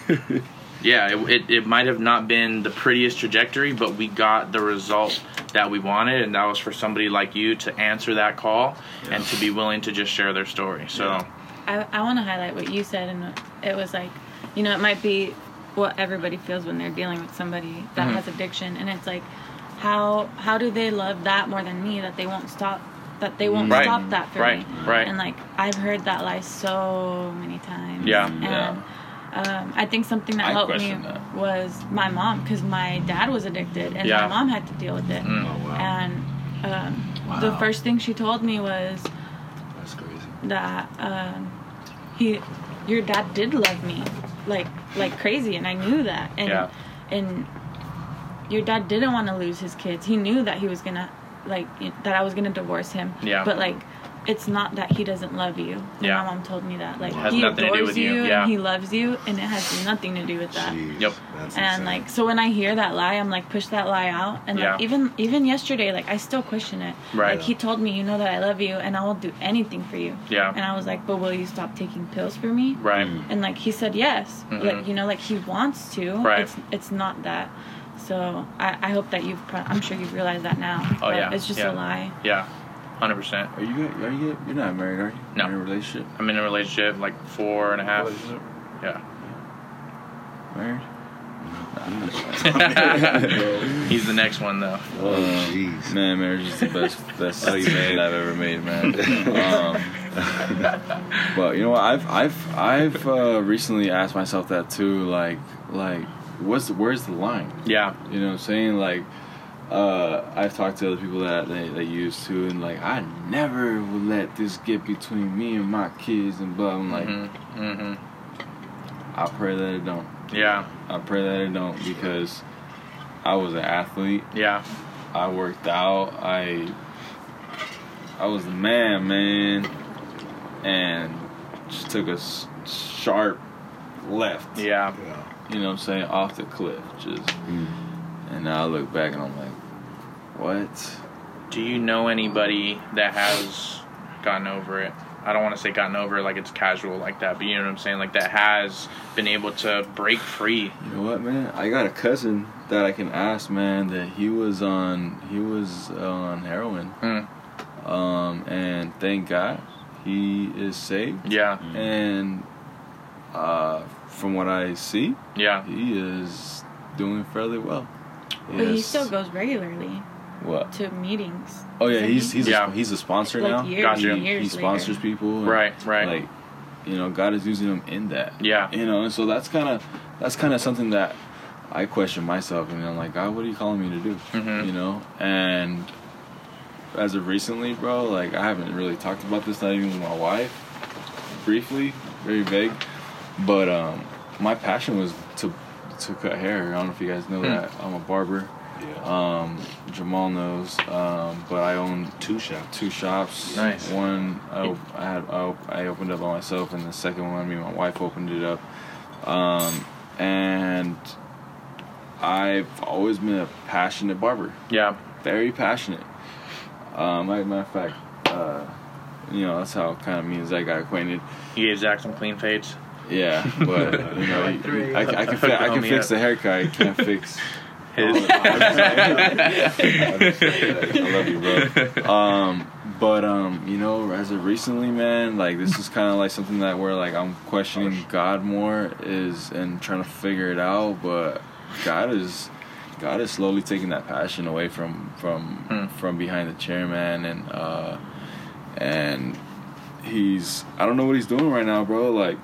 yeah, it, it, it might have not been the prettiest trajectory, but we got the result that we wanted, and that was for somebody like you to answer that call and to be willing to just share their story. So, I, I want to highlight what you said, and it was like, you know, it might be what everybody feels when they're dealing with somebody that Mhm. has addiction, and it's like, how how do they love that more than me that they won't stop that they won't Right. stop that for Right. me, Right. And like I've heard that lie so many times, Yeah. and. Um, I think something that I helped me that. was my mom because my dad was addicted and Yeah. my mom had to deal with it. Mm. Oh, wow. And um, the first thing she told me was, That's crazy. that um, he your dad did love me like like crazy and I knew that and Yeah. and your dad didn't want to lose his kids he knew that he was gonna like that I was gonna divorce him Yeah. but like it's not that he doesn't love you And Yeah. my mom told me that like It has he nothing to do adores with you, you, yeah. and he loves you and it has nothing to do with that Jeez, Yep. That's and insane. like so when I hear that lie, I'm like push that lie out. And Yeah. like even even yesterday, like I still question it. Right. Like he told me, you know that I love you, and I will do anything for you. Yeah. And I was like, but will you stop taking pills for me? right. And like he said yes. Mhm. Like you know, like he wants to. Right. It's it's not that. So I, I hope that you've pro- I'm sure you've realized that now. Oh, but yeah. It's just Yeah. a lie. Yeah. 100%. Are you? Are you? You're not married, are you? No. You're in a relationship. I'm in a relationship like four and a half. Yeah. Married. He's the next one though. oh, Um, jeez. Man, marriage is the best best Oh, you decision made. I've ever made, man. Um, but you know what? I've I've I've uh, recently asked myself that too. Like like what's the, where's the line? Yeah. You know what I'm saying? Like uh, I've talked to other people that they, they used to, and like I never would let this get between me and my kids and blah. I'm like hmm hmm I pray that it don't. Yeah. I pray that it don't because I was an athlete. Yeah. I worked out. I I was the man, man, and just took a s- sharp left. Yeah. You know what I'm saying? Off the cliff, just. And now I look back and I'm like, what? Do you know anybody that has gotten over it? I don't want to say gotten over it like it's casual like that, but you know what I'm saying? Like that has been able to break free. You know what, man? I got a cousin that I can ask, man. That he was on he was on heroin. Mm. um, and thank God he is saved. Yeah. And uh, from what I see, Yeah. he is doing fairly well. But he still goes regularly what? to meetings. Oh yeah, he's he's Yeah. a, he's a sponsor like now. years Gotcha. and he, years he later. sponsors people. and, Right, right. Like, you know, God is using him in that. Yeah. You know, and so that's kind of that's kind of something that I question myself, and I'm like, God, what are you calling me to do? Mhm. You know, and as of recently, bro, like I haven't really talked about this, not even with my wife, briefly, very vague, but um, my passion was to to cut hair. I don't know if you guys know Hmm. that I'm a barber. Yeah. Um, Jamal knows, um, but I own Two shots. two shops. Nice. One I, I had I, op- I opened up by myself, and the second one, me and my wife opened it up. Um, and I've always been a passionate barber, Yeah. very passionate. Um, I, matter of fact, uh, you know that's how kind of me and Zach got acquainted. You gave Zach some clean fades. Yeah, but you know, Like three. I, I can fi- I can fix up. the haircut. I can't fix. His. I love you, bro. Um, but um, you know, as of recently, man, like this is kind of like something that where like I'm questioning God more is and trying to figure it out. But God is, God is slowly taking that passion away from from Hmm. from behind the chair, man, and uh, and he's I don't know what he's doing right now, bro. Like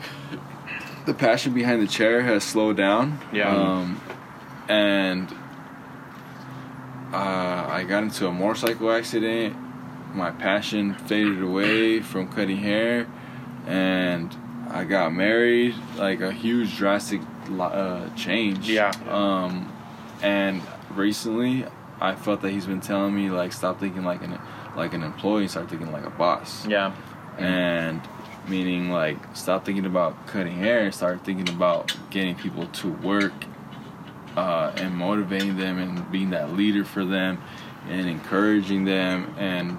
the passion behind the chair has slowed down. Yeah. Um, and uh, I got into a motorcycle accident. My passion faded away from cutting hair, and I got married. Like a huge drastic uh, change. Yeah. Um, and recently, I felt that he's been telling me like stop thinking like an like an employee, start thinking like a boss Yeah. and meaning like stop thinking about cutting hair and start thinking about getting people to work uh, and motivating them and being that leader for them and encouraging them and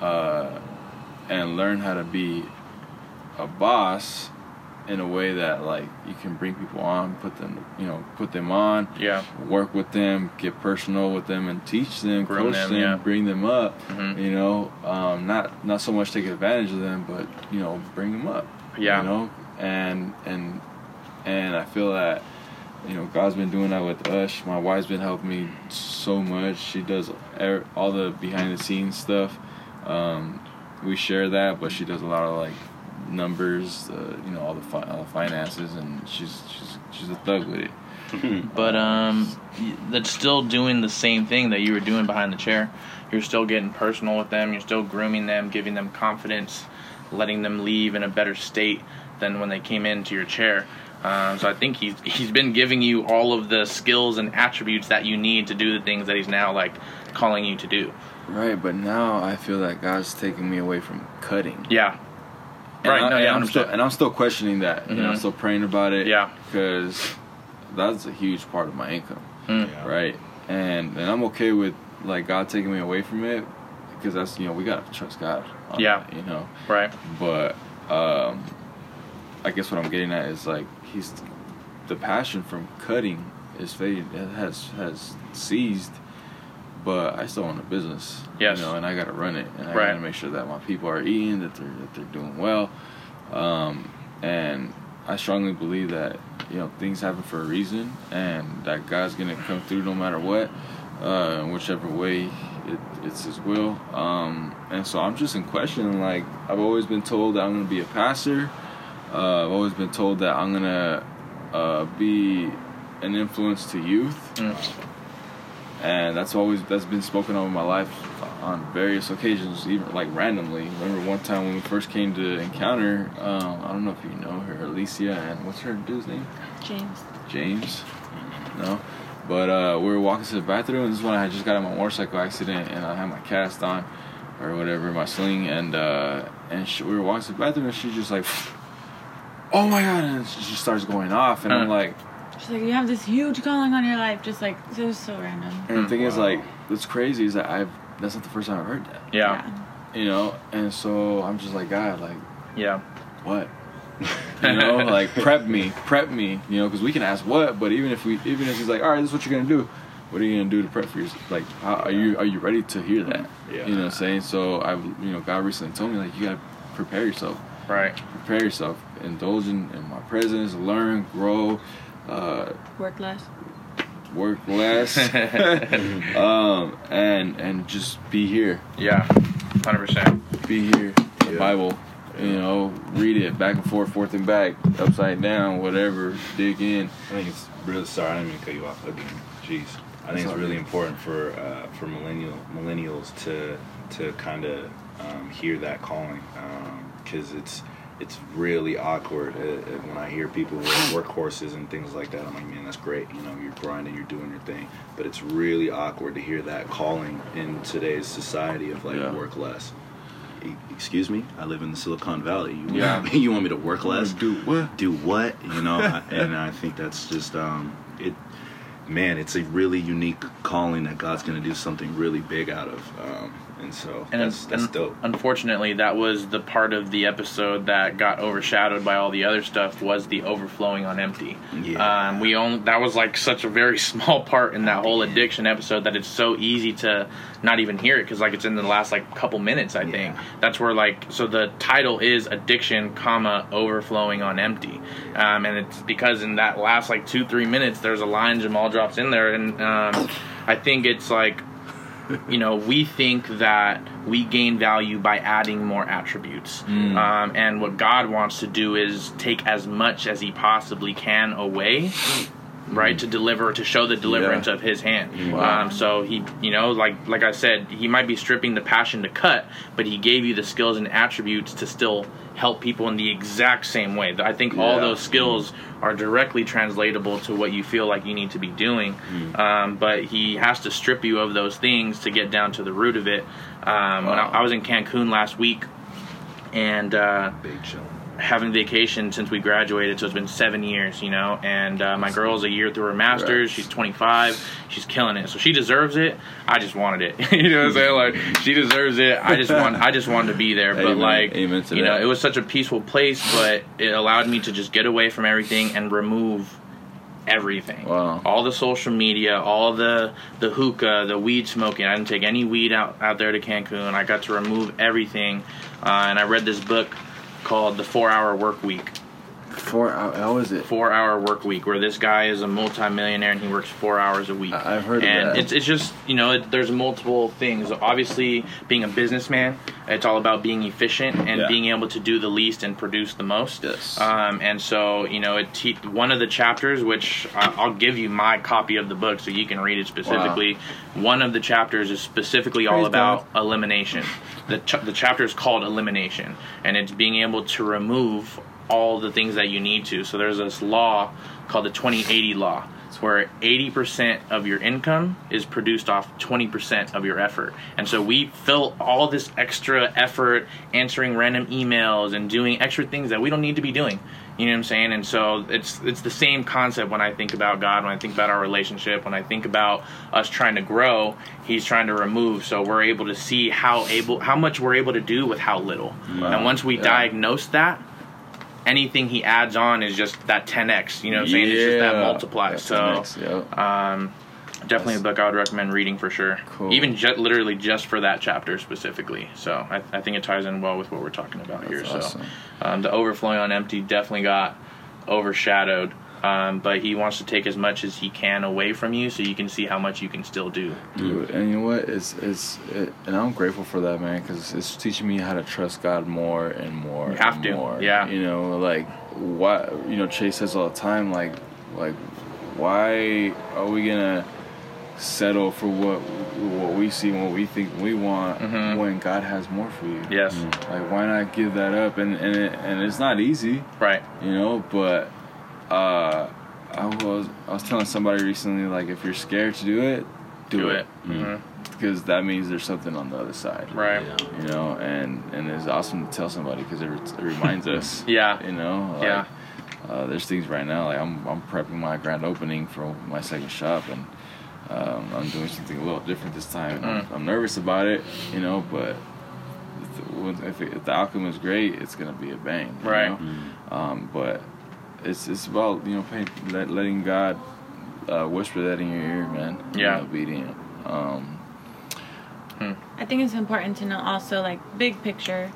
uh, and learn how to be a boss in a way that like you can bring people on put them you know put them on Yeah. work with them, get personal with them, and teach them, coach them, them, yeah. bring them up. Mhm. You know, um, not not so much take advantage of them, but you know, bring them up. Yeah. You know, and and and I feel that you know God's been doing that with us. My wife's been helping me so much. She does all the behind the scenes stuff. Um, we share that, but she does a lot of like numbers, uh, you know, all the fi- all the finances, and she's she's she's a thug with it. But um, that's still doing the same thing that you were doing behind the chair. You're still getting personal with them. You're still grooming them, giving them confidence, letting them leave in a better state than when they came into your chair. Um, so I think he's he's been giving you all of the skills and attributes that you need to do the things that he's now like calling you to do. Right, but now I feel that God's taking me away from cutting. Yeah. And Right, I, no, and yeah, I'm still and I'm still questioning that. You know, I'm Mhm. still praying about it. Yeah. Because that's a huge part of my income, Mm. Yeah. right? And and I'm okay with like God taking me away from it because that's you know we gotta trust God. on Yeah. that, you know. Right. But um, I guess what I'm getting at is like he's the passion from cutting is faded it has has ceased, but I still own a business. Yes. You know, and I gotta run it, and I Right. gotta make sure that my people are eating, that they're that they're doing well, um, and I strongly believe that you know things happen for a reason, and that God's gonna come through no matter what, uh, in whichever way it, it's His will. Um, and so I'm just in question. Like I've always been told that I'm gonna be a pastor. Uh, I've always been told that I'm gonna uh, be an influence to youth, Mm. And that's always that's been spoken of in my life on various occasions, even like randomly. Remember one time when we first came to Encounter, um, I don't know if you know her, Alicia, and what's her dude's name? James. James. No. But uh, we were walking to the bathroom, and this is when I had just got in my motorcycle accident, and I had my cast on, or whatever, my sling, and uh, and she, we were walking to the bathroom, and she's just like, "Oh my god!" and she just starts going off, and I'm like, She's like, you have this huge calling on your life. Just like, it was so random. and the thing is, like, what's crazy is that I've that's not the first time I've heard that, Yeah. you know, and so I'm just like, God, like, Yeah. what? you know, like prep me, prep me, you know, because we can ask what, but even if we, even if he's like, all right, this is what you're gonna do, what are you gonna do to prep for yourself? Like, how, are you are you ready to hear that? Yeah. You know what I'm saying? So I've you know, God recently told me like you gotta prepare yourself. Right. Prepare yourself. Indulge in, in my presence. Learn, grow, uh, Work less. work less, um, and and just be here. Yeah. Hundred percent. Be here. The Yeah. Bible. You know, read it back and forth, forth and back, upside down, whatever. Dig in. I think it's really sorry. I didn't mean to cut you off again. Jeez. I think It's it's really good. important for uh, for millennial millennials to to kind of um, hear that calling because it's it's really awkward uh, uh, when I hear people with workhorses and things like that. I'm like, man, that's great. You know, you're grinding, you're doing your thing, but it's really awkward to hear that calling in today's society of like Yeah. work less. E- Excuse me, I live in the Silicon Valley. You Yeah. want me, you want me to work less? Do what? do what you know and i think that's just um it man it's a really unique calling that god's gonna do something really big out of um and so And that's that's dope Unfortunately, that was the part of the episode that got overshadowed by all the other stuff. Was the overflowing on empty? Yeah. Um, we only that was like such a very small part in that whole addiction episode that it's so easy to not even hear it because like it's in the last like couple minutes. I think that's where like so the title is addiction, comma overflowing on empty, um, and it's because in that last like two three minutes there's a line Jamal drops in there, and um, I think it's like you know, we think that we gain value by adding more attributes. Mm. Um, and what God wants to do is take as much as He possibly can away. Right to deliver to show the deliverance Yeah. of His hand. Wow. Um, so he, you know, like like I said, he might be stripping the passion to cut, but he gave you the skills and attributes to still help people in the exact same way. I think all those skills are directly translatable to what you feel like you need to be doing. Um, but he has to strip you of those things to get down to the root of it. Um, When I, I was in Cancun last week, and uh, big chill having vacation since we graduated, so it's been seven years, you know. And uh, my girl's a year through her master's. She's 25. She's killing it, so she deserves it. I just wanted it. you know what I'm saying? Like she deserves it. I just want. I just wanted to be there. But Amen. like, Amen you know, it was such a peaceful place, but it allowed me to just get away from everything and remove everything. Wow. All the social media, all the the hookah, the weed smoking. I didn't take any weed out out there to Cancun. I got to remove everything, uh, and I read this book called The Four Hour Work Week. Four hours. How is it? Four Hour Work Week, where this guy is a multimillionaire and he works four hours a week. I- I've heard of and that. it's it's just you know it, there's multiple things. Obviously, being a businessman, it's all about being efficient and Yeah. being able to do the least and produce the most. Yes. Um, and so you know it te- one of the chapters, which I- I'll give you my copy of the book so you can read it specifically. One of the chapters is specifically all Praise about elimination. The ch- the chapter is called elimination, and it's being able to remove all the things that you need to. So there's this law called the 2080 law. It's where 80% of your income is produced off 20% of your effort. And so we fill all this extra effort answering random emails and doing extra things that we don't need to be doing. You know what I'm saying? And so it's it's the same concept when I think about God, when I think about our relationship, when I think about us trying to grow, he's trying to remove so we're able to see how able how much we're able to do with how little. And once we Yeah. diagnose that, anything he adds on is just that 10x. You know what I'm saying? It's just that Yeah. multiply. That's so, next, yep. um, definitely a book I would recommend reading for sure. Cool. Even literally just for that chapter specifically. So I, I think it ties in well with what we're talking about here. That's So um, the overflowing on empty definitely got overshadowed. Um, but he wants to take as much as he can away from you, so you can see how much you can still do. Dude, and you know what? It's it's it, and I'm grateful for that, man, because it's teaching me how to trust God more and more. You have to, more. yeah. You know, like why? You know, Chase says all the time, like like why are we gonna settle for what what we see and what we think we want Mhm. when God has more for you? Yes, Like why not give that up? And and it, and it's not easy. right. you know but uh i was i was telling somebody recently like if you're scared to do it do, Do it, it. Mhm. because that means there's something on the other side Right. you know and and it's awesome to tell somebody because it, it reminds us Yeah. you know like, Yeah. uh, there's things right now like I'm, I'm prepping my grand opening for my second shop and um, i'm doing something a little different this time I'm, Mm. I'm nervous about it you know but if, if, it, if the outcome is great it's gonna be a bang you Right. know? um, but it's it's about you know paying, let, letting God uh, whisper that in your ear, man. and Yeah. Be obedient. Um, I think it's important to know also, like, big picture.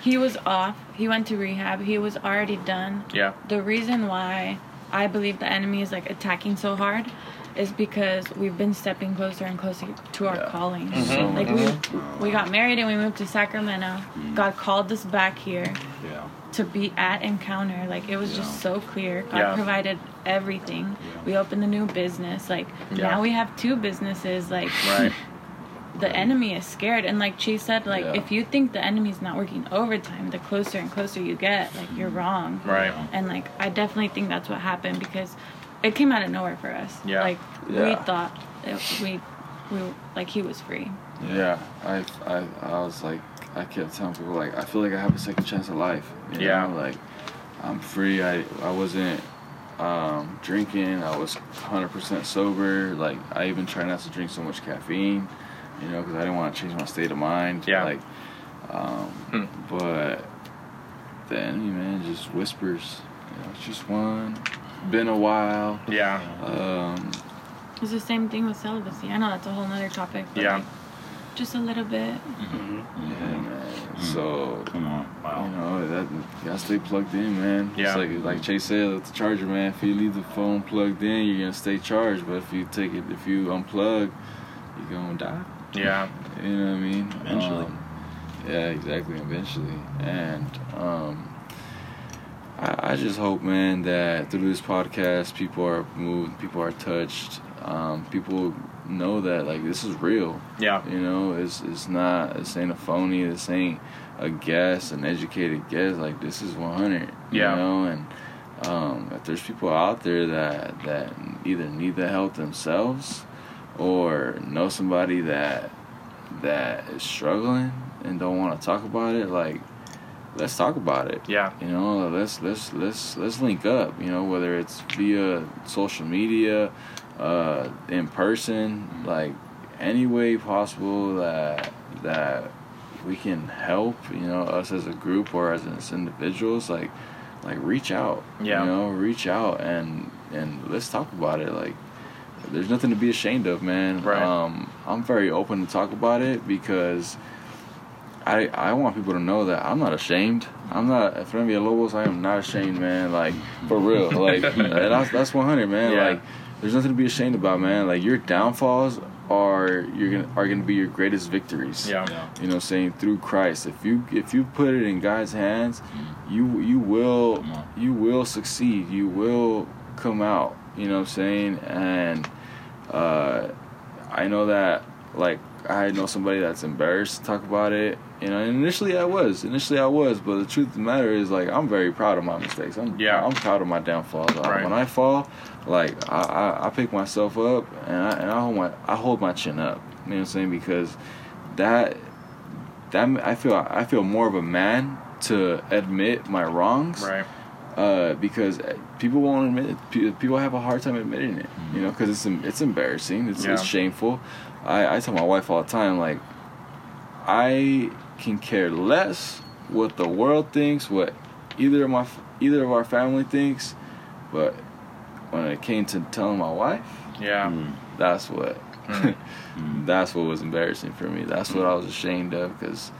He was off. He went to rehab. He was already done. Yeah. The reason why I believe the enemy is like attacking so hard is because we've been stepping closer and closer to our Yeah. calling. Mhm. Like we we got married and we moved to Sacramento. God called us back here Yeah. to be at Encounter. Like it was just so clear. God Yeah. provided everything. We opened a new business. Like Yeah. now we have two businesses. Like Right. the enemy is scared and like she said like Yeah. if you think the enemy's not working overtime the closer and closer you get like you're wrong Right. and like i definitely think that's what happened because it came out of nowhere for us Yeah. like we thought that we we like he was free Yeah, I, I, I was like, I kept telling people like, I feel like I have a second chance at life. You Yeah. know? like I'm free. I, I wasn't um, drinking. I was 100% sober. Like I even try not to drink so much caffeine, you know, because I didn't want to change my state of mind. Yeah. Like, um, Hmm. but the enemy, man, just whispers. You know, it's just one. Been a while. Yeah. Um, it's the same thing with celibacy i know that's a whole nother topic but Yeah. like, just a little bit yeah, man. So. Come on. wow. You Wow. know, that you gotta stay plugged in, man. Yeah. It's like like Chase said with the charger, man. If you leave the phone plugged in, you're gonna stay charged. But if you take it, if you unplug, you're gonna die. Yeah. You know what I mean? Eventually. Um, yeah, exactly. Eventually, and um, I, I just hope, man, that through this podcast, people are moved, people are touched, um, people know that like this is real. Yeah. You know, it's it's not this ain't a phony. This ain't a guess, an educated guess. Like this is 100. Yeah. You know, and um, if there's people out there that that either need the help themselves or know somebody that that is struggling and don't want to talk about it, like let's talk about it. Yeah. You know, let's let's let's let's link up. You know, whether it's via social media, uh, in person, like any way possible that that we can help. You know, us as a group or as, as individuals, like like reach out. Yeah. You know, reach out and and let's talk about it. Like, there's nothing to be ashamed of, man. Right. Um, I'm very open to talk about it because. I, I want people to know that I'm not ashamed. I'm not frente a Lobos. I am not ashamed, man. Like for real. Like that's that's 100, man. Yeah. Like there's nothing to be ashamed about, man. Like your downfalls are you're gonna are gonna be your greatest victories. Yeah. You know, what I'm saying through Christ. If you if you put it in God's hands, you you will you will succeed. You will come out. You know what I'm saying? And uh, I know that like I know somebody that's embarrassed to talk about it. You know, and initially I was. Initially I was, but the truth of the matter is like I'm very proud of my mistakes. I'm Yeah. I'm proud of my downfalls. Uh, Right. When I fall, like I, I, I pick myself up and I and I hold my I hold my chin up. You know what I'm saying? Because that that I feel I feel more of a man to admit my wrongs Right. uh, because people won't admit it. People have a hard time admitting it, you know, because it's it's embarrassing. It's, Yeah. it's shameful. I, I tell my wife all the time, like, I can care less what the world thinks, what either of my either of our family thinks, but when it came to telling my wife, Yeah. Mm. that's what Mm. that's what was embarrassing for me. That's what I was ashamed of because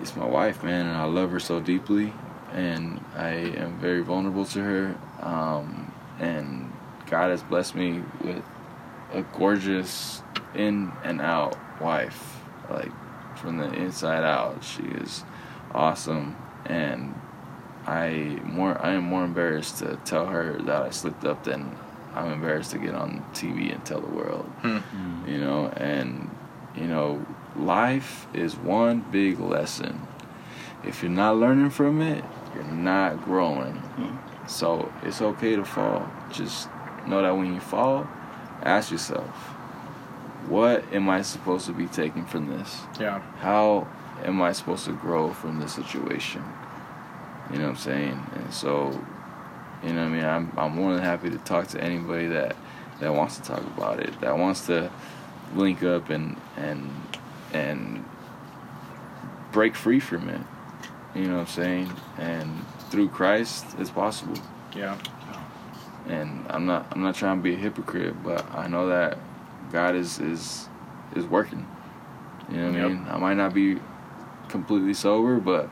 it's my wife, man, and I love her so deeply, and I am very vulnerable to her. Um, and God has blessed me with a gorgeous in and out wife, like from the inside out. She is awesome, and I more I am more embarrassed to tell her that I slipped up than I'm embarrassed to get on TV and tell the world. Hmm. Hmm. You know, and you know, life is one big lesson. If you're not learning from it, you're not growing. Hmm. So it's okay to fall. Just know that when you fall, ask yourself, what am I supposed to be taking from this? Yeah. how am I supposed to grow from this situation? You know what I'm saying? And so, you know what I mean? I'm, I'm more than happy to talk to anybody that, that wants to talk about it, that wants to link up and, and, and break free from it. You know what I'm saying? And through Christ, it's possible. Yeah. and I'm not I'm not trying to be a hypocrite, but I know that God is is is working. You know what Yep. I mean? I might not be completely sober, but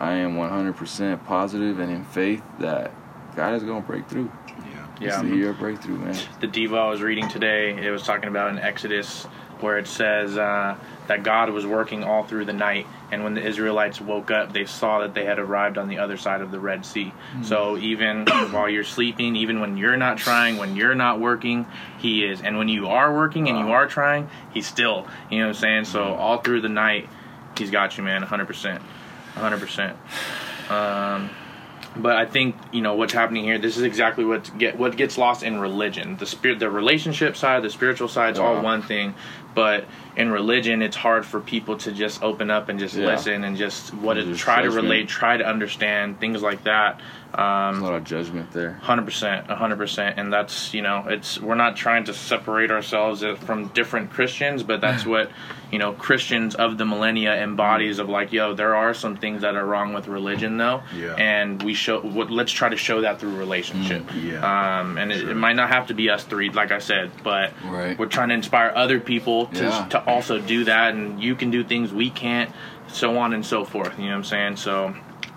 I am 100% positive and in faith that God is going to break through. Yeah. It's Yeah. the year of breakthrough, man. the Devo I was reading today, it was talking about in Exodus where it says uh, that God was working all through the night, and when the Israelites woke up, they saw that they had arrived on the other side of the Red Sea. So even while you're sleeping, even when you're not trying, when you're not working, He is, and when you are working and you are trying, He's still. You know what I'm saying? So all through the night, He's got you, man, 100 percent, 100 percent. Um, but I think you know what's happening here. This is exactly what get what gets lost in religion. The spirit, the relationship side, the spiritual side is all one thing, but in religion, it's hard for people to just open up and just Yeah. listen and just what it, try to relate, try to understand things like that. Um, a lot of judgment there. Hundred percent, hundred percent, and that's you know, it's we're not trying to separate ourselves uh, from different Christians, but that's what you know Christians of the millennia embodies of like, yo, there are some things that are wrong with religion though, Yeah. and we show what let's try to show that through relationship, yeah. um, and it, it might not have to be us three, like I said, but Right. we're trying to inspire other people to Yeah. to also do that, and you can do things we can't, so on and so forth. You know what I'm saying? So,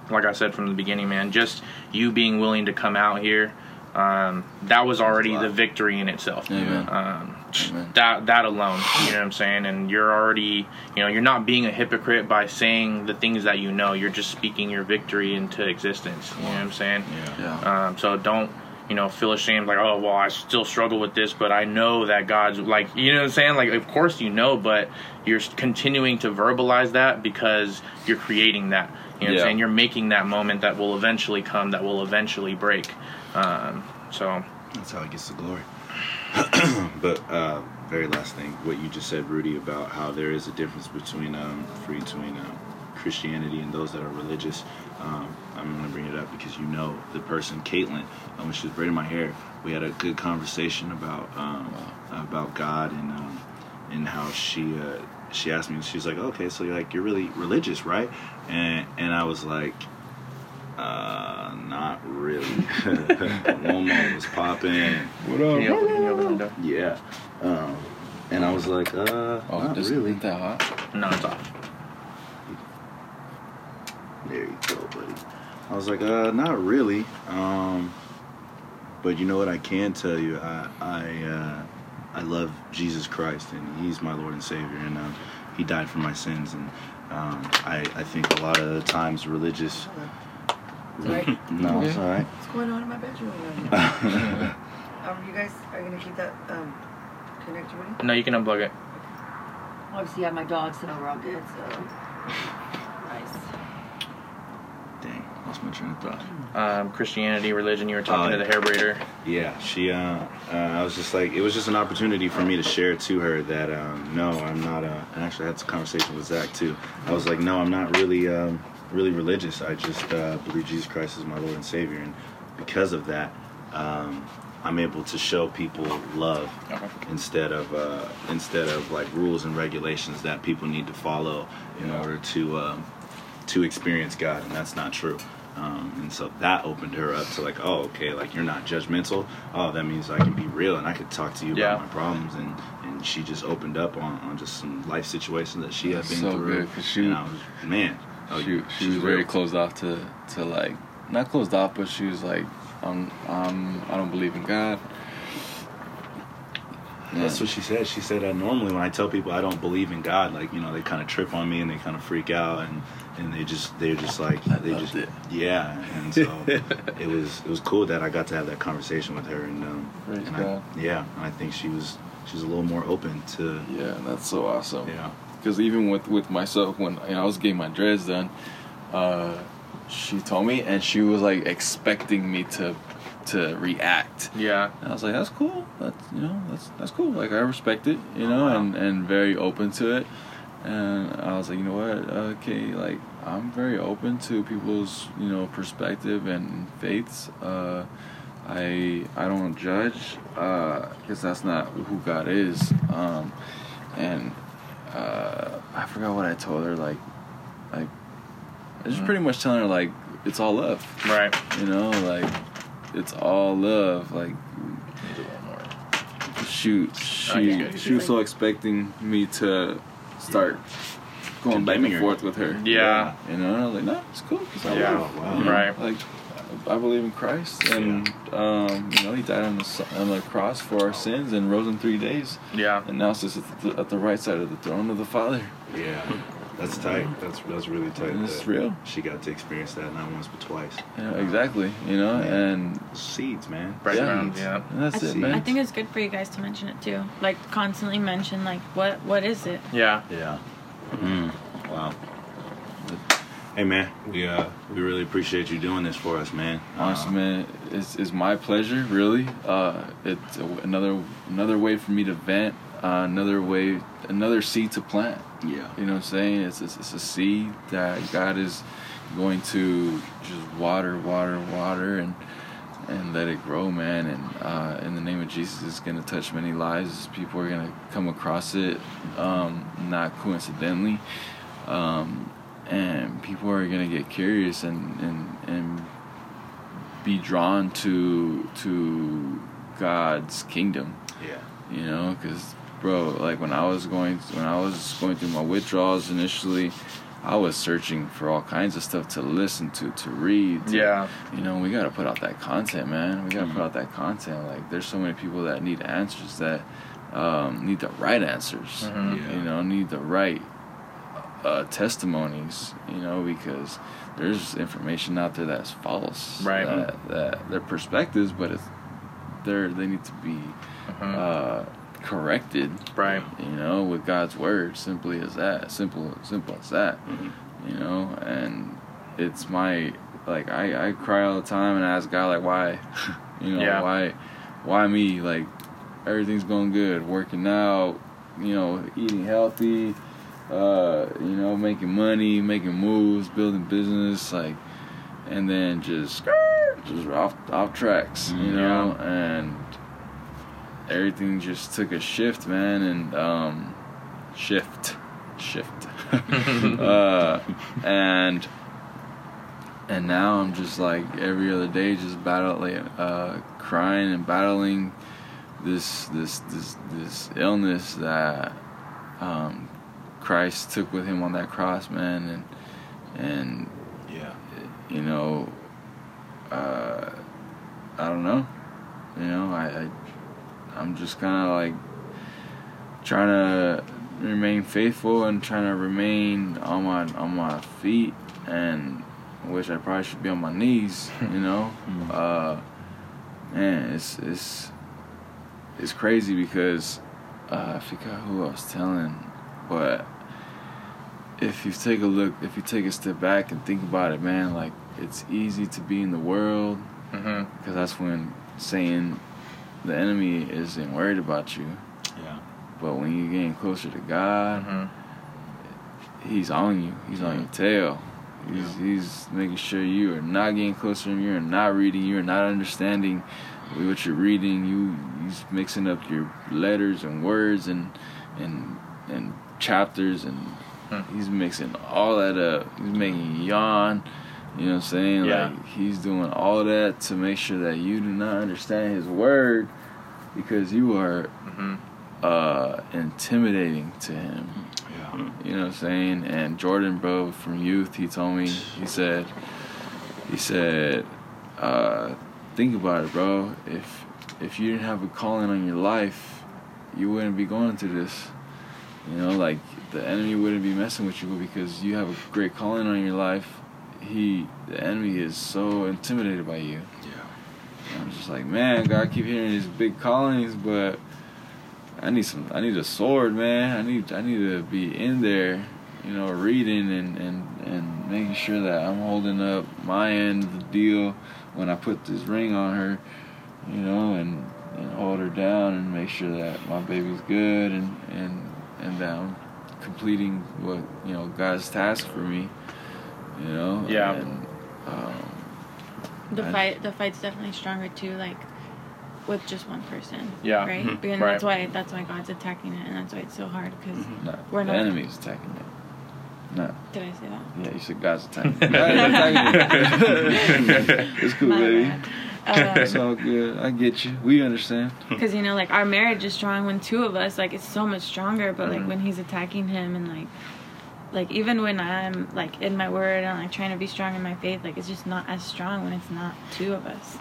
like I said from the beginning, man, just you being willing to come out here, um, that was already the victory in itself. Amen. Um, Amen. that that alone, you know what I'm saying? And you're already, you know, you're not being a hypocrite by saying the things that you know. You're just speaking your victory into existence. You know what I'm saying? Yeah. Yeah. Um, so don't, you know, feel ashamed like, oh, well, I still struggle with this, but I know that God's like, you know what I'm saying? Like, of course you know, but you're continuing to verbalize that because you're creating that. You know what I'm saying? You're making that moment that will eventually come, that will eventually break. Um, so, That's how it gets the glory. but uh, very last thing, what you just said, Rudy, about how there is a difference between um, free between um, Christianity and those that are religious. Um, I'm going to bring it up because you know the person, Caitlin, um, when she was braiding my hair, we had a good conversation about um, about God and um, and how she uh, she asked me, she's like, okay, so you're like you're really religious, right? And and I was like. Uh, not really. Momo was popping. What can up? you open, can you open? Yeah. Um, and I was like, uh, Oh, not is really. that hot? No, it's off. There you go, buddy. I was like, uh, not really. Um, but you know what? I can tell you, I I uh, I love Jesus Christ, and He's my Lord and Savior, and um, He died for my sins. And um, I I think a lot of the times religious. Sorry. no, it's all right. What's going on in my bedroom? um, you guys are gonna keep that um, connected with No, you can unplug it. Obviously, I have my dog, so we're all good. So nice. Dang, lost my train of thought. Um, Christianity, religion, you were talking Oh, to the hair braider. Yeah, she. Uh, uh, I was just like, it was just an opportunity for me to share to her that um, no, I'm not. Uh, and actually, I had this conversation with Zach too. I was like, no, I'm not really, um, really religious. I just uh, believe Jesus Christ is my Lord and Savior, and because of that, um, I'm able to show people love Okay. instead of uh, instead of like rules and regulations that people need to follow in order to um, to experience God, and that's not true. Um, and so that opened her up to like, oh, okay, like you're not judgmental. Oh, that means I can be real and I could talk to you Yeah. about my problems. And, and she just opened up on, on just some life situations that she had been so through. good, she- and I was, man, oh, she, she was very real. closed off to, to like not closed off, but she was like, um, um, I don't believe in God. That's what she said. She said uh, normally when I tell people I don't believe in God, like you know, they kind of trip on me and they kind of freak out and and they just they're just like I they loved just it. yeah. And so it was it was cool that I got to have that conversation with her and um, Praise and I, God. yeah, I think she was she was a little more open to Yeah, that's so awesome. yeah Because even with with myself, when you know, I was getting my dreads done, uh, she told me, and she was like expecting me to to react. Yeah. And I was like, that's cool. That's you know, that's that's cool. Like I respect it, you know, Wow. and and very open to it. And I was like, you know what? Okay, like I'm very open to people's you know perspective and faiths. Uh, I I don't judge because that's not who God is. Um, and uh, I forgot what I told her. Like, like I was just pretty much telling her like it's all love. Right. You know, like it's all love. Like shoot, Oh, she yeah, she was so expecting me to start going back and forth with her. Yeah. you know, and I was like, no, it's cool. 'cause I Yeah. love her." Wow. You know, Right. Like, I believe in Christ, and um, you know, He died on the on the cross for our sins and rose in three days, Yeah. and now sits at the, at the right side of the throne of the Father. Yeah, that's tight. That's that's really tight. And it's real. She got to experience that not once but twice. Yeah, exactly. You know, Man. and Seeds, man. Background, Seeds. yeah. and that's I, it, man. I think it's good for you guys to mention it too. Like constantly mention like what what is it? Yeah. Yeah. Mm. Wow. Hey man, we uh we really appreciate you doing this for us, man. Honestly, Uh, man, it's, it's my pleasure. Really, uh, it's a, another another way for me to vent. Uh, another way, another seed to plant. Yeah. You know what I'm saying? It's, it's it's a seed that God is going to just water, water, water, and and let it grow, man. And uh, in the name of Jesus, it's gonna touch many lives. People are gonna come across it, um, not coincidentally. Um, and people are gonna get curious and, and, and be drawn to to God's kingdom. Yeah. You know, because bro, like when I was going when I was going through my withdrawals initially, I was searching for all kinds of stuff to listen to, to read. to- Yeah. You know, we gotta put out that content, man. We gotta put out that content. Like, there's so many people that need answers that um, need the right answers. Mhm. Yeah. You know, need the right uh, testimonies. You know, because there's information out there that's false. Right. That, that their perspectives, but it's they're they need to be Mhm. uh, corrected. Right. You know, with God's word, simply as that, simple, simple as that. Mhm. You know, and it's my like I I cry all the time and I ask God like why, you know Yeah. why, why me like everything's going good, working out, you know, eating healthy, uh, you know, making money, making moves, building business, like, and then just just off off tracks, you know, and everything just took a shift, man, and um, shift, shift, uh, and and now I'm just like every other day, just battling, uh, crying and battling this this this this illness that um, Christ took with him on that cross, man, and and Yeah. you know, uh, I don't know, you know, I, I I'm just kind of like trying to remain faithful and trying to remain on my on my feet and which I probably should be on my knees, you know. uh, man, it's it's it's crazy because uh, I forgot who I was telling, but if you take a look, if you take a step back and think about it, man, like it's easy to be in the world Mhm. because that's when Satan, the enemy, isn't worried about you. Yeah. But when you're getting closer to God, Mhm. He's on you. He's on your tail. He's he's making sure you are not getting closer to him. You're not reading. You're not understanding what you're reading. You he's mixing up your letters and words and and and chapters and Hmm. he's mixing all that up. He's making you yawn. You know what I'm saying? Yeah. Like he's doing all that to make sure that you do not understand his word because you are Mhm. uh intimidating to him. Yeah. You know what I'm saying? And Jordan, bro, from youth, he told me, he said, he said, uh, think about it, bro. If if you didn't have a calling on your life, you wouldn't be going through this. You know, like the enemy wouldn't be messing with you because you have a great calling on your life. He, the enemy, is so intimidated by you. Yeah. Just like, man, God, I keep hearing these big callings, but I need some. I need a sword, man. I need. I need to be in there, you know, reading and and and making sure that I'm holding up my end of the deal when I put this ring on her, you know, and and hold her down and make sure that my baby's good and and and that I'm completing what you know God's task for me, you know. Yeah. And, um, The I- fight the fight's definitely stronger too, like with just one person. Yeah. Right. Mhm. And Right. that's why that's why God's attacking it, and that's why it's so hard because No, We're the not- enemy's attacking it. No. did I say that? Yeah, you said God's attacking it. God's it's cool, My baby. bad. it's all good. I get you. We understand. Because you know, like our marriage is strong when two of us, like it's so much stronger. But like Mhm. when he's attacking him and like, like even when I'm like in my word and like trying to be strong in my faith, like it's just not as strong when it's not two of us.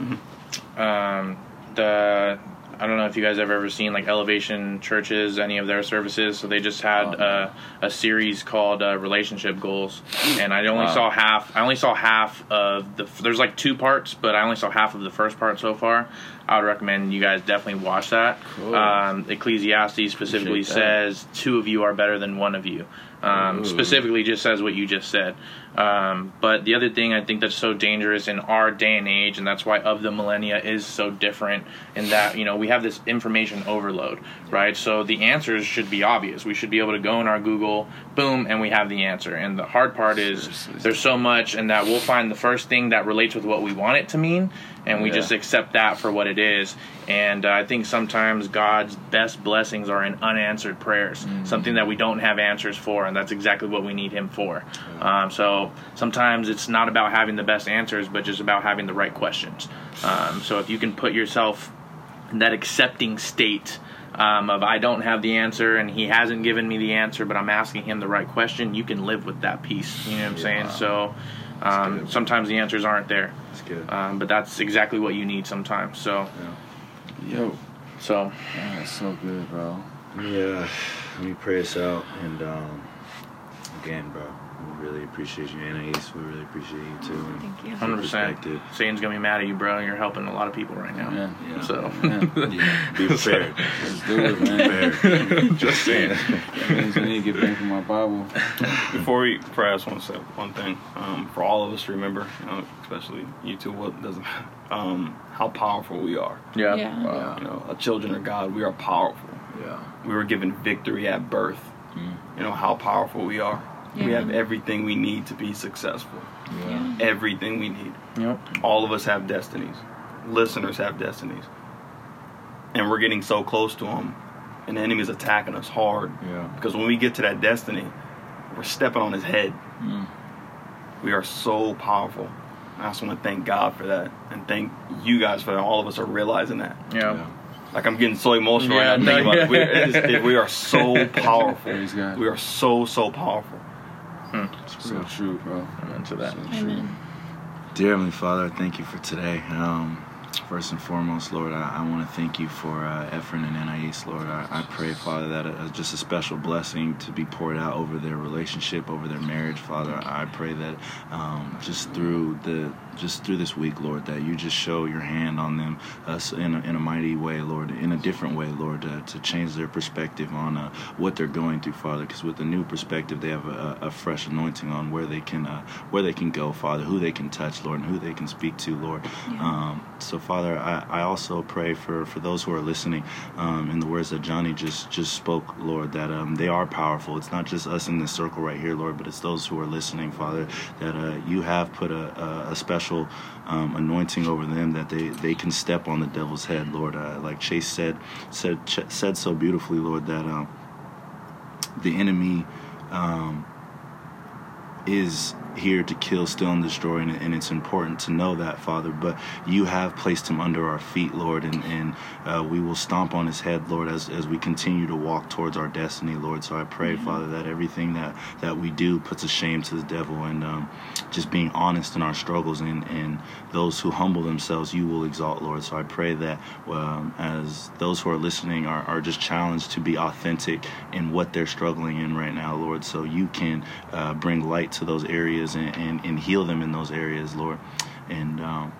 um, the I don't know if you guys have ever seen like Elevation Churches, any of their services. So they just had uh, a series called uh, Relationship Goals, and I only Wow. saw half. I only saw half of the. There's like two parts, but I only saw half of the first part so far. I would recommend you guys definitely watch that. Cool. Um, Ecclesiastes specifically says two of you are better than one of you. Um, specifically, just says what you just said. Um, but the other thing I think that's so dangerous in our day and age, and that's why of the millennia is so different in that you know we have this information overload, right? So the answers should be obvious. We should be able to go in our Google, boom, and we have the answer. And the hard part is there's so much, and that we'll find the first thing that relates with what we want it to mean, and we Yeah. just accept that for what it is. And uh, I think sometimes God's best blessings are in unanswered prayers, something that we don't have answers for, and that's exactly what we need Him for. Um, so sometimes it's not about having the best answers, but just about having the right questions. Um, so if you can put yourself in that accepting state um, of I don't have the answer and He hasn't given me the answer, but I'm asking Him the right question, you can live with that peace. You know what I'm saying? So um, sometimes the answers aren't there. That's good. Um, but that's exactly what you need sometimes. So, Yo, so yeah, it's so good, bro. Let me, uh, let me pray us out. And um, again, bro, we really appreciate you, Anais. We really appreciate you too. and Thank you. your hundred percent. perspective. Satan's gonna be mad at you, bro. You're helping a lot of people right now. Man, Yeah. So, Yeah, be prepared. let's do it, man. just saying. That means I need to get back to my Bible. Before we pray, I just want to say one thing. Um, for all of us to remember, you know, especially you two, what doesn't, um, how powerful we are. Yeah. Yeah. Wow. You know, a children of God, we are powerful. Yeah. We were given victory at birth. Mm. You know how powerful we are. We have everything we need to be successful. Yeah. Everything we need. Yep. All of us have destinies. Listeners have destinies. And we're getting so close to them, and the enemy's attacking us hard. Yeah. Because when we get to that destiny, we're stepping on his head. Mm. We are so powerful. I just want to thank God for that, and thank you guys for that. All of us are realizing that. Yeah. Like I'm getting so emotional Yeah, right now thinking no, about it. We, yeah. it is- it- we are so powerful. God. We are so so powerful. So true, bro. I'm into that. So true. Amen. Dear Heavenly Father, I thank you for today. Um, first and foremost, Lord, I, I want to thank you for uh, Ephraim and Anais, Lord. I, I pray, Father, that uh, just a special blessing to be poured out over their relationship, over their marriage, Father. I pray that um, just through the just through this week, Lord, that you just show your hand on them uh, in, a, in a mighty way, Lord, in a different way, Lord, uh, to change their perspective on uh, what they're going through, Father. Because with a new perspective, they have a, a fresh anointing on where they can uh, where they can go, Father, who they can touch, Lord, and who they can speak to, Lord. Um, so, Father, I, I also pray for, for those who are listening um, in the words that Johnny just just spoke, Lord, that um, they are powerful. It's not just us in this circle right here, Lord, but it's those who are listening, Father, that uh, you have put a, a, a special um, anointing over them that they, they can step on the devil's head, Lord. Uh, like Chase said said said so beautifully, Lord, that um, the enemy um, is here to kill, steal, and destroy, and, and it's important to know that, Father. But you have placed him under our feet, Lord, and, and uh, we will stomp on his head, Lord, as, as we continue to walk towards our destiny, Lord. So I pray, Father, that everything that, that we do puts a shame to the devil, and um, just being honest in our struggles, and, and those who humble themselves, you will exalt, Lord. So I pray that um, as those who are listening are, are just challenged to be authentic in what they're struggling in right now, Lord, so you can uh, bring light to those areas and, and, and heal them in those areas, Lord. And um,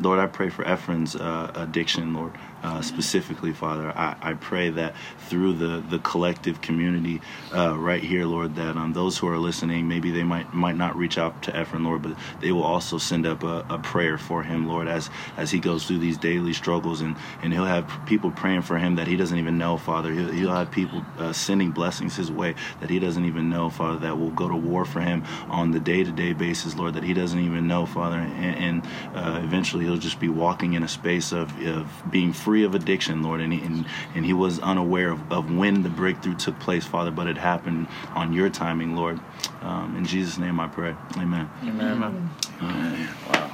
Lord, I pray for Ephraim's uh, addiction, Lord, uh, specifically, Father. I, I pray that through the, the collective community uh, right here, Lord, that um, those who are listening, maybe they might might not reach out to Ephraim, Lord, but they will also send up a, a prayer for him, Lord, as as he goes through these daily struggles, and, and he'll have people praying for him that he doesn't even know, Father. He'll, he'll have people uh, sending blessings his way that he doesn't even know, Father, that will go to war for him on the day to day basis, Lord, that he doesn't even know, Father, and, and uh, eventually he'll just be walking in a space of, of being free of addiction, Lord, and he, and, and he was unaware of, of when the breakthrough took place, Father, but it happened on your timing, Lord. Um, in Jesus' name I pray. Amen. Amen. Amen. Wow.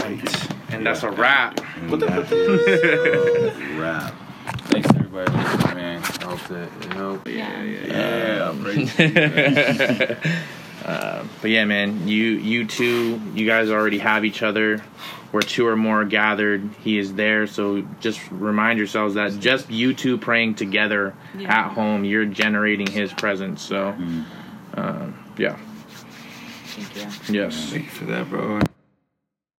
right. And that's a wrap. And that is a wrap. Thanks everybody listening, man. I hope that it helped. Yeah. Yeah, praise Uh, but yeah, man, you you two, you guys already have each other. Where two or more are gathered, he is there. So just remind yourselves that just you two praying together Yeah. at home, you're generating his presence. So, Mm. uh, yeah, Thank you. yes. Thank you for that, bro.